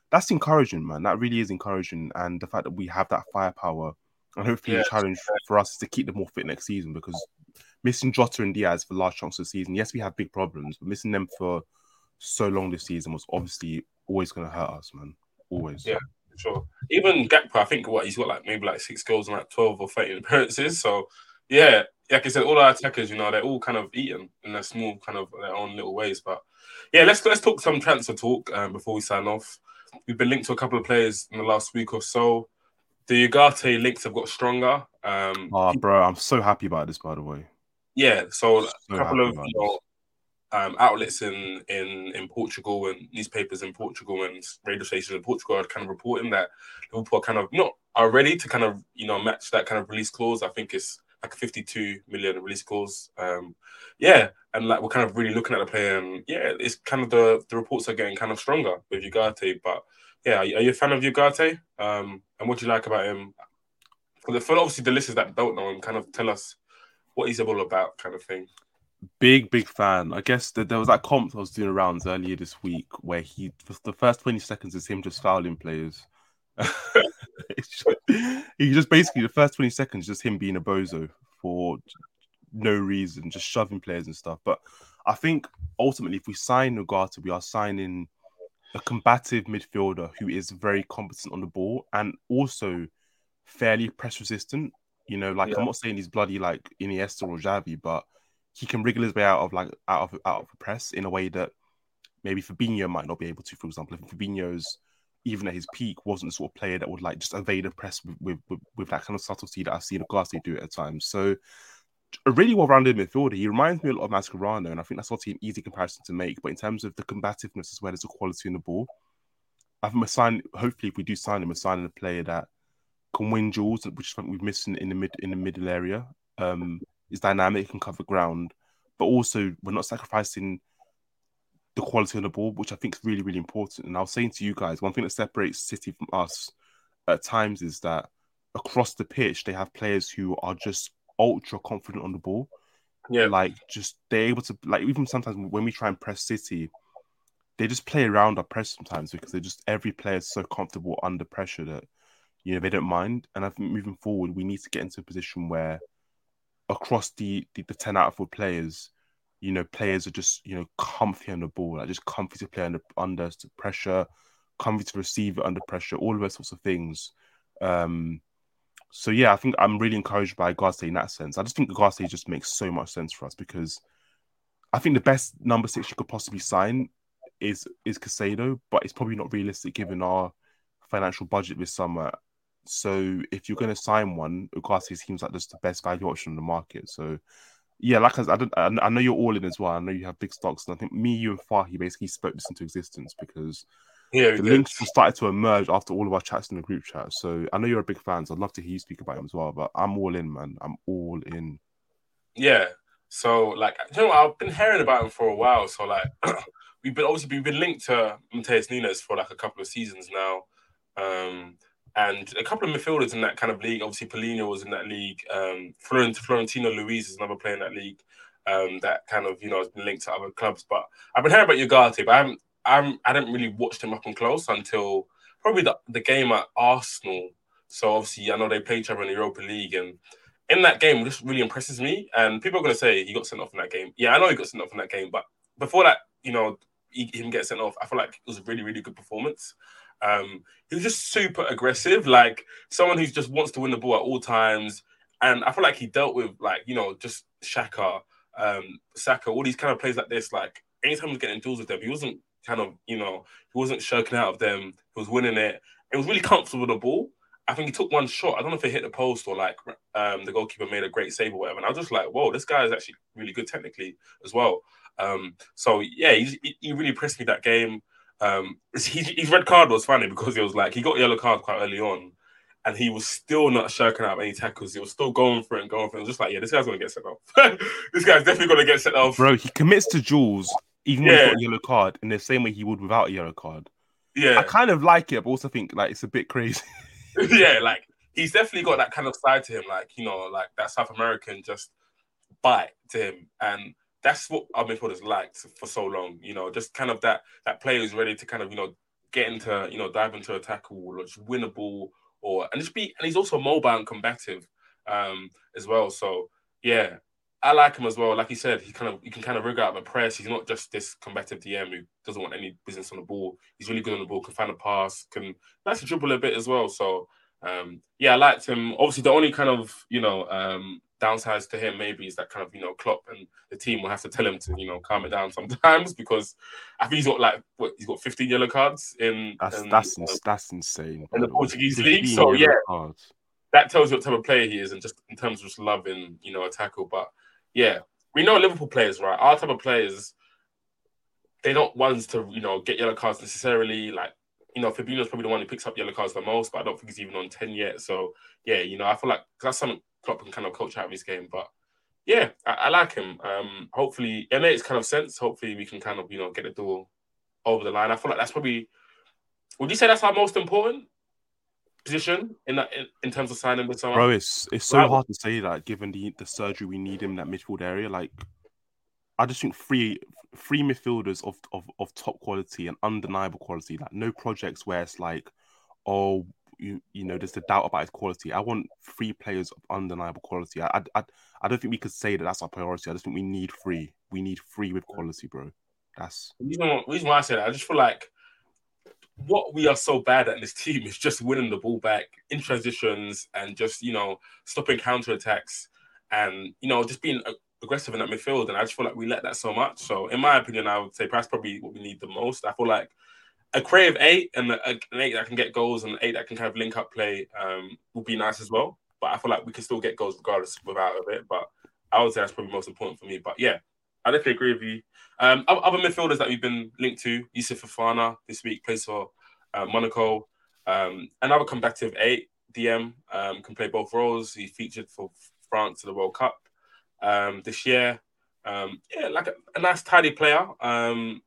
that's encouraging, man. That really is encouraging. And the fact that we have that firepower and hopefully yeah. the challenge for us is to keep them more fit next season because missing Jota and Diaz for large chunks of the season, yes, we have big problems, but missing them for so long this season was obviously always going to hurt us, man. Always. Yeah, sure. Even Gakpo, I think what he's got like maybe like six goals and like 12 or 13 appearances. So, yeah, like I said, all our attackers, you know, they're all kind of eaten in their small kind of their own little ways. But yeah, let's let's talk some transfer talk um, before we sign off. We've been linked to a couple of players in the last week or so. The Ugarte links have got stronger. Um, oh, bro, I'm so happy about this, by the way. Yeah, so, so a couple of you know, um, outlets in, in in Portugal and newspapers in Portugal and radio stations in Portugal are kind of reporting that Liverpool are kind of not are ready to kind of you know match that kind of release clause. I think it's like 52 million release clause. Um, yeah, and like we're kind of really looking at the player, and yeah, it's kind of the the reports are getting kind of stronger with Ugarte. But yeah, are, you a fan of Ugarte? Um, and what do you like about him? For the for obviously the listeners that don't know him, kind of tell us what he's all about, kind of thing. Big big fan. I guess that there was that comp I was doing around earlier this week where he the first 20 seconds is him just fouling players. he just basically the first 20 seconds just him being a bozo for no reason, just shoving players and stuff. But I think ultimately, if we sign Ugarte, we are signing a combative midfielder who is very competent on the ball and also fairly press resistant. You know, like yeah. I'm not saying he's bloody like Iniesta or Xavi, but he can wriggle his way out of like out of out of the press in a way that maybe Fabinho might not be able to. For example, if Fabinho's even at his peak, wasn't the sort of player that would like just evade the press with with, with, with that kind of subtlety that I've seen Ugarte do at times. So a really well-rounded midfielder. He reminds me a lot of Mascherano, and I think that's not an easy comparison to make. But in terms of the combativeness as well as the quality in the ball, I think we're signing. Hopefully, if we do sign him, we're signing a player that can win duels, which is something we've missed in, the mid in the middle area. Um, is dynamic, can cover ground, but also we're not sacrificing the quality on the ball, which I think is really, really important. And I was saying to you guys, one thing that separates City from us at times is that across the pitch, they have players who are just ultra confident on the ball. Yeah. Like just they're able to like even sometimes when we try and press City, they just play around our press sometimes because they just every player is so comfortable under pressure that you know they don't mind. And I think moving forward, we need to get into a position where across the the, the ten out of four players, you know, players are just you know comfy on the ball, like just comfy to play under under pressure, comfy to receive under pressure, all of those sorts of things. Um, so yeah, I think I'm really encouraged by Ugarte in that sense. I just think Ugarte just makes so much sense for us because I think the best number six you could possibly sign is is Caicedo, but it's probably not realistic given our financial budget this summer. So if you're going to sign one, Ugarte seems like just the best value option on the market. So yeah, like I, said, I, don't I know you're all in as well. I know you have big stocks, and I think me, you, and Fahi basically spoke this into existence because yeah, the links started to emerge after all of our chats in the group chat. So I know you're a big fan, so I'd love to hear you speak about him as well. But I'm all in, man. I'm all in. Yeah. So like, you know. I've been hearing about him for a while. So like, we've been obviously we've been linked to Matheus Nunes for like a couple of seasons now. Um, and a couple of midfielders in that kind of league. Obviously, Palhinha was in that league. Um, Florent, Florentino Luis is another player in that league um, that kind of you know has been linked to other clubs. But I've been hearing about Ugarte, but I haven't. I'm, I didn't really watch him up and close until probably the, the game at Arsenal. So obviously, I know they play each other in the Europa League, and in that game, this really impresses me. And people are going to say he got sent off in that game. Yeah, I know he got sent off in that game, but before that, you know, he, him get sent off, I feel like it was a really, really good performance. Um, he was just super aggressive, like someone who just wants to win the ball at all times. And I feel like he dealt with like you know just Xhaka, um, Saka, all these kind of plays like this. Like anytime he was getting duels with them, he wasn't kind of you know he wasn't shirking out of them. He was winning it. It was really comfortable with the ball. I think he took one shot. I don't know if it hit the post or like um, the goalkeeper made a great save or whatever. And I was just like, whoa, this guy is actually really good technically as well. Um, so yeah, he, he really impressed me that game. Um, his, his red card was funny because it was like he got yellow card quite early on, and he was still not shirking out any tackles. He was still going for it and going for it. it was just like, yeah, this guy's gonna get set off. this guy's definitely gonna get set off. Bro, he commits to duels even yeah. when he got a yellow card in the same way he would without a yellow card. Yeah, I kind of like it, but also think like it's a bit crazy. yeah, like he's definitely got that kind of side to him, like you know, like that South American just bite to him, and that's what our midfielders liked for so long. You know, just kind of that that player who's ready to kind of you know get into you know dive into a tackle or just win a ball or and just be and he's also mobile and combative um as well. So yeah, I like him as well. Like he said, he kind of you can kind of rig out the press. He's not just this combative DM who doesn't want any business on the ball. He's really good on the ball, can find a pass, can nice to dribble a bit as well. So um, yeah, I liked him. Obviously, the only kind of you know um, downsides to him maybe is that kind of you know Klopp and the team will have to tell him to you know calm it down sometimes because I think he's got like what he's got 15 yellow cards in that's in, that's uh, that's insane in the Portuguese league. So yeah, cards. that tells you what type of player he is, and just in terms of just loving you know a tackle. But yeah, we know Liverpool players, right? Our type of players, they're not ones to you know get yellow cards necessarily. Like you know, Fabinho's probably the one who picks up yellow cards the most, but I don't think he's even on 10 yet. So yeah, you know, I feel like that's something Klopp can kind of coach out of his game. But yeah, I, I like him. Um, hopefully, it makes kind of sense. Hopefully, we can kind of you know get the door over the line. I feel like that's probably. Would you say that's our most important position in that in, in terms of signing with someone? Bro, it's it's so right. hard to say that given the the surgery we need in that midfield area. Like, I just think three three midfielders of, of of top quality and undeniable quality. Like, no projects where it's like, oh, you you know there's the doubt about his quality. I want three players of undeniable quality. I, I I don't think we could say that that's our priority. I just think we need three. We need three with quality, bro. That's the reason why, I say that. I just feel like what we are so bad at in this team is just winning the ball back in transitions and just you know stopping counter attacks and you know just being aggressive in that midfield. And I just feel like we let that so much. So in my opinion, I would say that's probably what we need the most. I feel like a creative eight and a, an eight that can get goals and an eight that can kind of link up play um, would be nice as well. But I feel like we can still get goals regardless without of it. But I would say that's probably most important for me. But yeah, I definitely agree with you. Um, other midfielders that we've been linked to, Youssouf Fofana this week plays for uh, Monaco. Um, another combative eight DM um, can play both roles. He featured for France to the World Cup um, this year. Um, yeah, like a, a, nice tidy player. Um,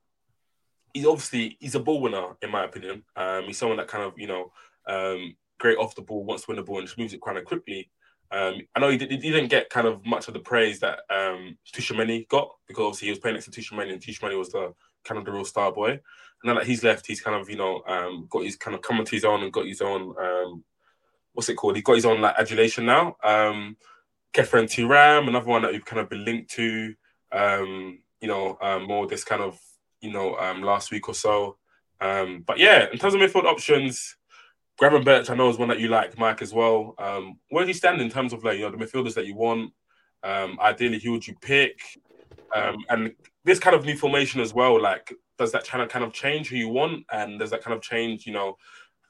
he's obviously he's a ball winner in my opinion. Um, he's someone that kind of you know um, great off the ball, wants to win the ball, and just moves it kind of quickly. Um, I know he, did, didn't get kind of much of the praise that um, got because obviously he was playing next to Tchouameni, and Tchouameni was the kind of the real star boy. And now that he's left, he's kind of you know um, got his kind of come to his own and got his own um, what's it called? He got his own like adulation now. Um, Khéphren Thuram, another one that we've kind of been linked to. Um, you know, um, more this kind of you know, um, last week or so. Um, but yeah, in terms of midfield options, Gravenberch, I know is one that you like, Mike, as well. Um, where do you stand in terms of like you know the midfielders that you want? Um, ideally, who would you pick? Um, and this kind of new formation as well, like does that kind of kind of change who you want, and does that kind of change, you know,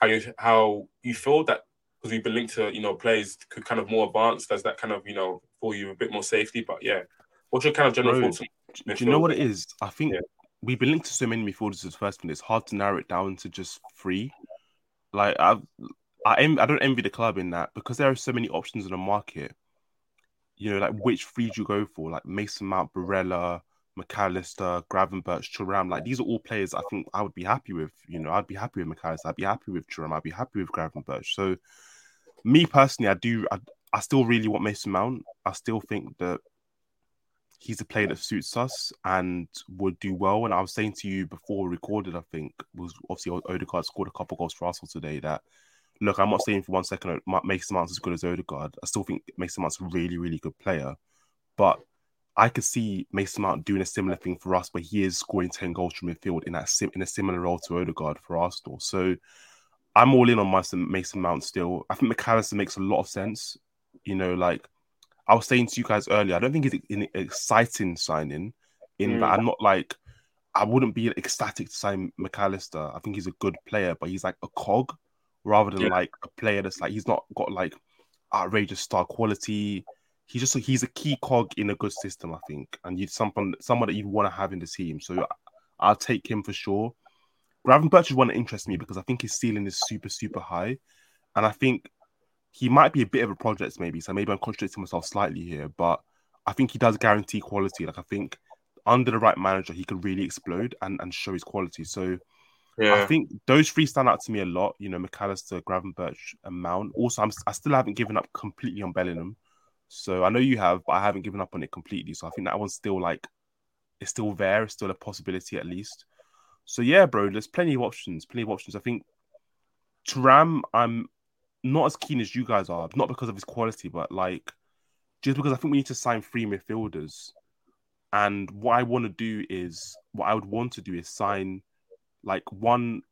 how you how you feel that because we've been linked to you know players could kind of more advanced? Does that kind of you know for you a bit more safety? But yeah, what's your kind of general Bro, thoughts? Do you know what it is? I think yeah we've been linked to so many midfielders as first one. It's hard to narrow it down to just three. Like I, I, I don't envy the club in that because there are so many options in the market. You know, like which three do you go for? Like Mason Mount, Barella, Mac Allister, Gravenberch, Thuram. Like these are all players I think I would be happy with. You know, I'd be happy with Mac Allister. I'd be happy with Thuram. I'd be happy with Gravenberch. So, me personally, I do. I, I still really want Mason Mount. I still think that he's a player that suits us and would do well. And I was saying to you before we recorded, I think was obviously Odegaard scored a couple goals for Arsenal today. That look, I'm not saying for one second uh, Mason Mount's as good as Odegaard. I still think Mason Mount's a really, really good player, but I could see Mason Mount doing a similar thing for us, where he is scoring ten goals from midfield in that sim- in a similar role to Odegaard for Arsenal. So I'm all in on Mason Mason Mount still. I think Mac Allister makes a lot of sense. You know, like I was saying to you guys earlier, I don't think it's an exciting signing. In mm. that, I'm not like I wouldn't be ecstatic to sign Mac Allister. I think he's a good player, but he's like a cog rather than yeah. like a player that's like he's not got like outrageous star quality he's just a, he's a key cog in a good system, I think, and you someone someone that you want to have in the team. So I'll take him for sure. Gravenberch is one that interests me because I think his ceiling is super super high, and I think he might be a bit of a project maybe. So maybe I'm contradicting myself slightly here, but I think he does guarantee quality. Like I think under the right manager, he could really explode and, and show his quality. So yeah. I think those three stand out to me a lot. You know, Mac Allister, Gravenberch, and Mount. Also, I'm, I still haven't given up completely on Bellingham. So I know you have, but I haven't given up on it completely. So I think that one's still like it's still there, it's still a possibility at least. So yeah, bro, there's plenty of options, plenty of options. I think Thuram, I'm not as keen as you guys are, not because of his quality, but like just because I think we need to sign three midfielders. And what I want to do is what I would want to do is sign like one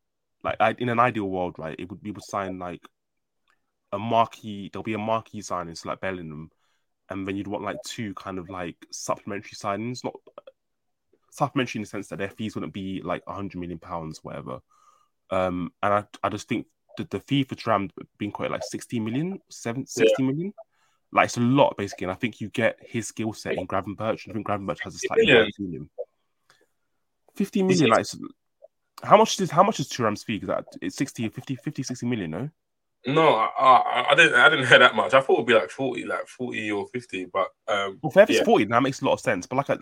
like in an ideal world, right? It would we would sign like a marquee. There'll be a marquee signing, so like Bellingham, and then you'd want like two kind of like supplementary signings, not supplementary in the sense that their fees wouldn't be like 100 million pounds, whatever. Um, and I, I just think that the fee for Thuram being quite like 60 million, 7, 60 yeah. million, like it's a lot basically. And I think you get his skill set in Gravenberch. I think Gravenberch has a slightly yeah. ceiling. 50 million, like how much is how much is Thuram's fee? Because that it's 60, 50, 50, 60 million, no? No, I, I, I, didn't. I didn't hear that much. I thought it'd be like forty, like forty or fifty. But um, well, if it's yeah. forty, that makes a lot of sense. But like, I,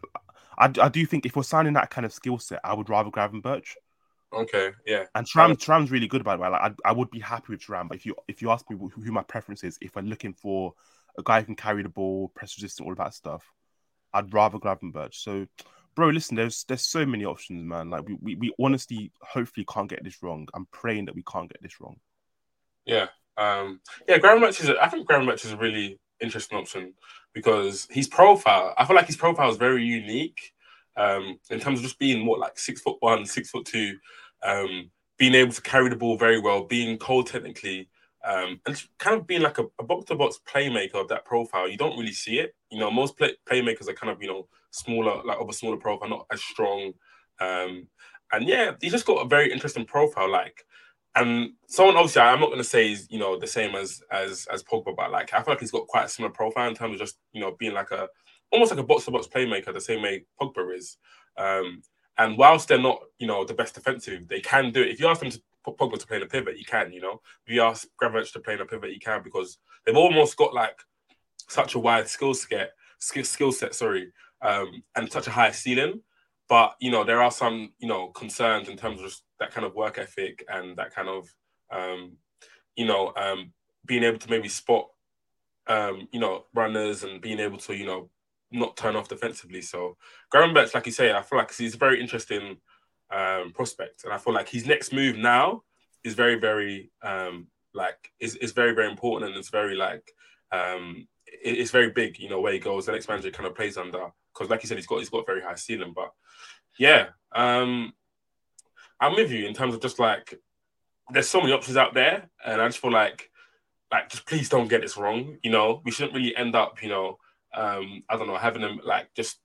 I, I do think if we're signing that kind of skill set, I would rather Gravenberch. Okay, yeah. And Thuram, Thuram's really good by the way. Like, I, I would be happy with Thuram, but if you if you ask me who, who my preference is, if I'm looking for a guy who can carry the ball, press resistant, all of that stuff, I'd rather Gravenberch. So, bro, listen, there's there's so many options, man. Like we, we, we honestly, hopefully, can't get this wrong. I'm praying that we can't get this wrong. Yeah, um, yeah, Gravenberch is. A, I think Gravenberch is a really interesting option because his profile. I feel like his profile is very unique um, in terms of just being what like six foot one, six foot two, um, being able to carry the ball very well, being cold technically, um, and kind of being like a, box to box playmaker of that profile. You don't really see it. You know, most play, playmakers are kind of you know smaller, like of a smaller profile, not as strong. Um, and yeah, he's just got a very interesting profile. Like and someone obviously I'm not going to say he's you know the same as as as Pogba, but like I feel like he's got quite a similar profile in terms of just you know being like a almost like a box to box playmaker, the same way Pogba is. Um, and whilst they're not you know the best defensive, they can do it. If you ask them to put Pogba to play in a pivot, you can. You know, if you ask Gravenberch to play in a pivot, you can because they've almost got like such a wide skill set, skill skill set, sorry, um, and such a high ceiling. But you know, there are some you know concerns in terms of that kind of work ethic and that kind of um, you know um, being able to maybe spot um, you know runners and being able to you know not turn off defensively. So Gravenberch, like you say, I feel like he's a very interesting um, prospect, and I feel like his next move now is very very um, like is is very very important and it's very like um, it, it's very big. You know where he goes, the next manager kind of plays under because like you said, he's got he's got very high ceiling, but yeah. Um, I'm with you in terms of just like there's so many options out there, and I just feel like like just please don't get this wrong. You know, we shouldn't really end up, you know, um, I don't know, having them like just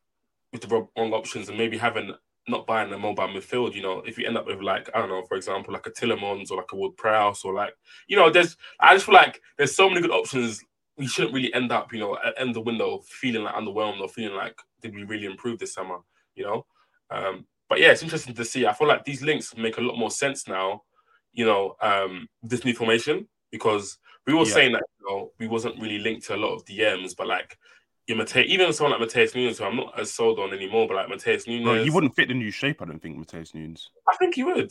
with the wrong options and maybe having not buying a mobile midfield. You know, if you end up with like I don't know, for example, like a Tielemans or like a Ward Prowse or like you know, there's I just feel like there's so many good options. We shouldn't really end up, you know, at end the window feeling like underwhelmed or feeling like did we really improve this summer? You know, um, but yeah, it's interesting to see. I feel like these links make a lot more sense now, you know, um, this new formation because we were yeah. saying that you know we wasn't really linked to a lot of DMs, but like Mateo, even someone like Matheus Nunes, who I'm not as sold on anymore, but like Matheus Nunes, Bro, he wouldn't fit the new shape. I don't think Matheus Nunes. I think he would.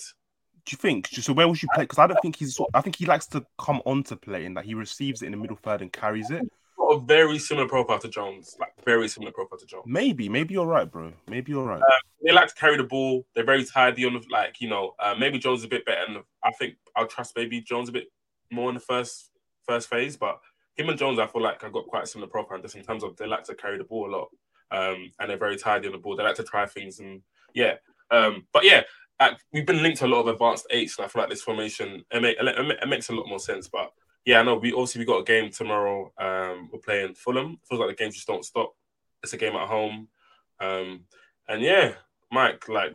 Do you think? So where would you play? Because I don't think he's. I think he likes to come on to play and that he receives it in the middle third and carries it. Got a very similar profile to Jones, like very similar profile to Jones. Maybe, maybe you're right, bro. Maybe you're right. Uh, they like to carry the ball. They're very tidy on the like, you know. Uh, maybe Jones is a bit better, and I think I'll trust maybe Jones a bit more in the first first phase. But him and Jones, I feel like I got quite a similar profile just in terms of they like to carry the ball a lot, um, and they're very tidy on the ball. They like to try things, and yeah. Um, but yeah, we've been linked to a lot of advanced eights, and I feel like this formation it, make, it, makes a lot more sense. But yeah, I know we obviously we got a game tomorrow. Um, we're playing Fulham. It Feels like the games just don't stop. It's a game at home, um, and yeah, Mike, like,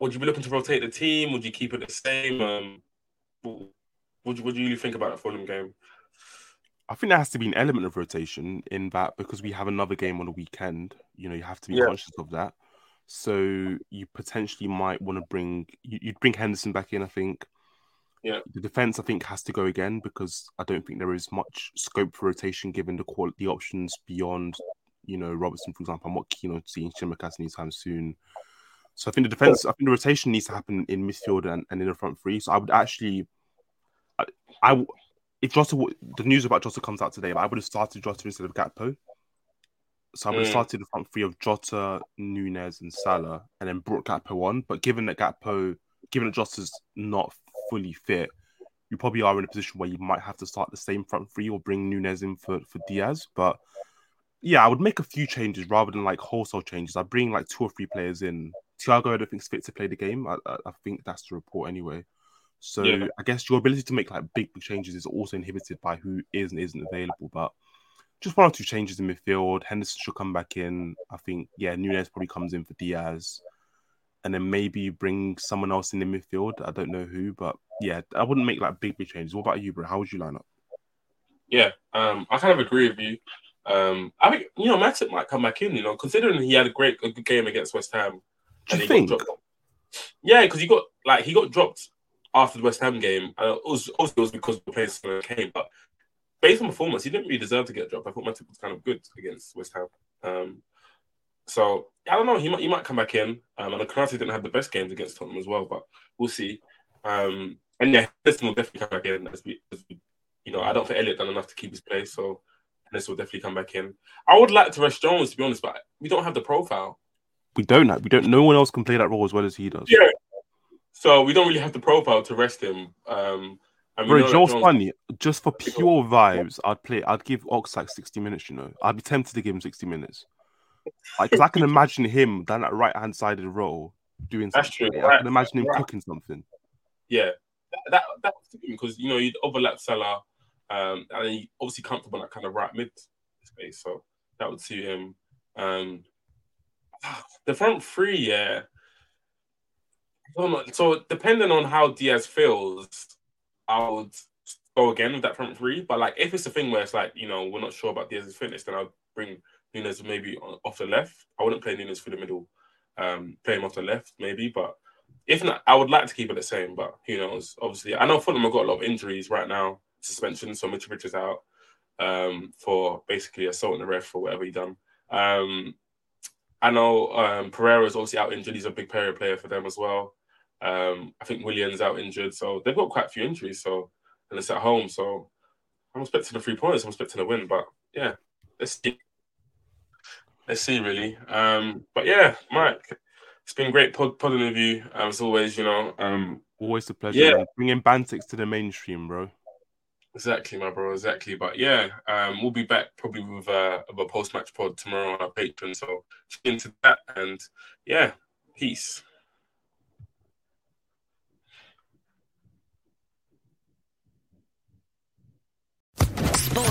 would you be looking to rotate the team? Would you keep it the same? Um, what, what do you really think about that Fulham game? I think there has to be an element of rotation in that because we have another game on the weekend. You know, you have to be yeah. conscious of that. So you potentially might want to bring you'd bring Henderson back in. I think. Yeah. The defense, I think, has to go again because I don't think there is much scope for rotation given the quality options beyond, you know, Robertson, for example. I'm not keen on seeing Tsimikas anytime soon. So I think the defense, I think the rotation needs to happen in midfield and, and in the front three. So I would actually, I, I if Jota, the news about Jota comes out today, I would have started Jota instead of Gakpo. So I would have mm. started the front three of Jota, Nunez, and Salah, and then brought Gakpo on. But given that Gakpo, given that Jota's not fully fit, you probably are in a position where you might have to start the same front three or bring Nunez in for, for Diaz. But yeah, I would make a few changes rather than like wholesale changes. I bring like two or three players in. Thiago, I don't think is fit to play the game. I, I, I think that's the report anyway. So yeah. I guess your ability to make like big, big changes is also inhibited by who is and isn't available. But just one or two changes in midfield. Henderson should come back in. I think, yeah, Nunez probably comes in for Diaz. And then maybe bring someone else in the midfield. I don't know who, but yeah, I wouldn't make like big, big changes. What about you, bro? How would you line up? Yeah, um, I kind of agree with you. Um, I think you know Matip might come back in. You know, considering he had a great, a good game against West Ham. Do you think? Yeah, because he got like he got dropped after the West Ham game. Uh, it was also it was because the players came, but based on performance, he didn't really deserve to get a dropped. I thought Matip was kind of good against West Ham. Um, so I don't know. He might he might come back in. Um, and Konate didn't have the best games against Tottenham as well, but we'll see. Um, and yeah, this will definitely come back in. As we, as we, you know, I don't think Elliot done enough to keep his place, so this will definitely come back in. I would like to rest Jones to be honest, but we don't have the profile. We don't have. We don't. No one else can play that role as well as he does. Yeah. So we don't really have the profile to rest him. Um, and Bro, Joel's funny. Just for pure vibes, I'd play. I'd give Ox like sixty minutes. You know, I'd be tempted to give him sixty minutes. Like, I can imagine him down that right hand side of the role doing. That's something. true. I can imagine him right. cooking something. Yeah, that that, because you know you'd overlap Salah, um, and he obviously comfortable in that kind of right mid space, so that would suit him. Um, the front three, yeah. So depending on how Diaz feels, I would go again with that front three. But like, if it's a thing where it's like, you know, we're not sure about Diaz's fitness, then I'll bring Nunez maybe off the left. I wouldn't play Nunez through the middle. Um, play him off the left maybe, but if not, I would like to keep it the same. But who knows? Obviously, I know Fulham have got a lot of injuries right now, suspension. So Mitrovic is out um, for basically assaulting the ref or whatever he done. Um, I know um, Pereira is obviously out injured. He's a big player for them as well. Um, I think Williams out injured, so they've got quite a few injuries. So and it's at home, so I'm expecting the three points. I'm expecting a win, but yeah, let's see. Let's see, really. Um, but yeah, Mike, it's been great pod- podding with you as always. You know, um, always a pleasure. Yeah, bringing Bantics to the mainstream, bro. Exactly, my bro. Exactly. But yeah, um, we'll be back probably with, uh, a post match pod tomorrow on our Patreon. So tune into that, and yeah, peace. Sports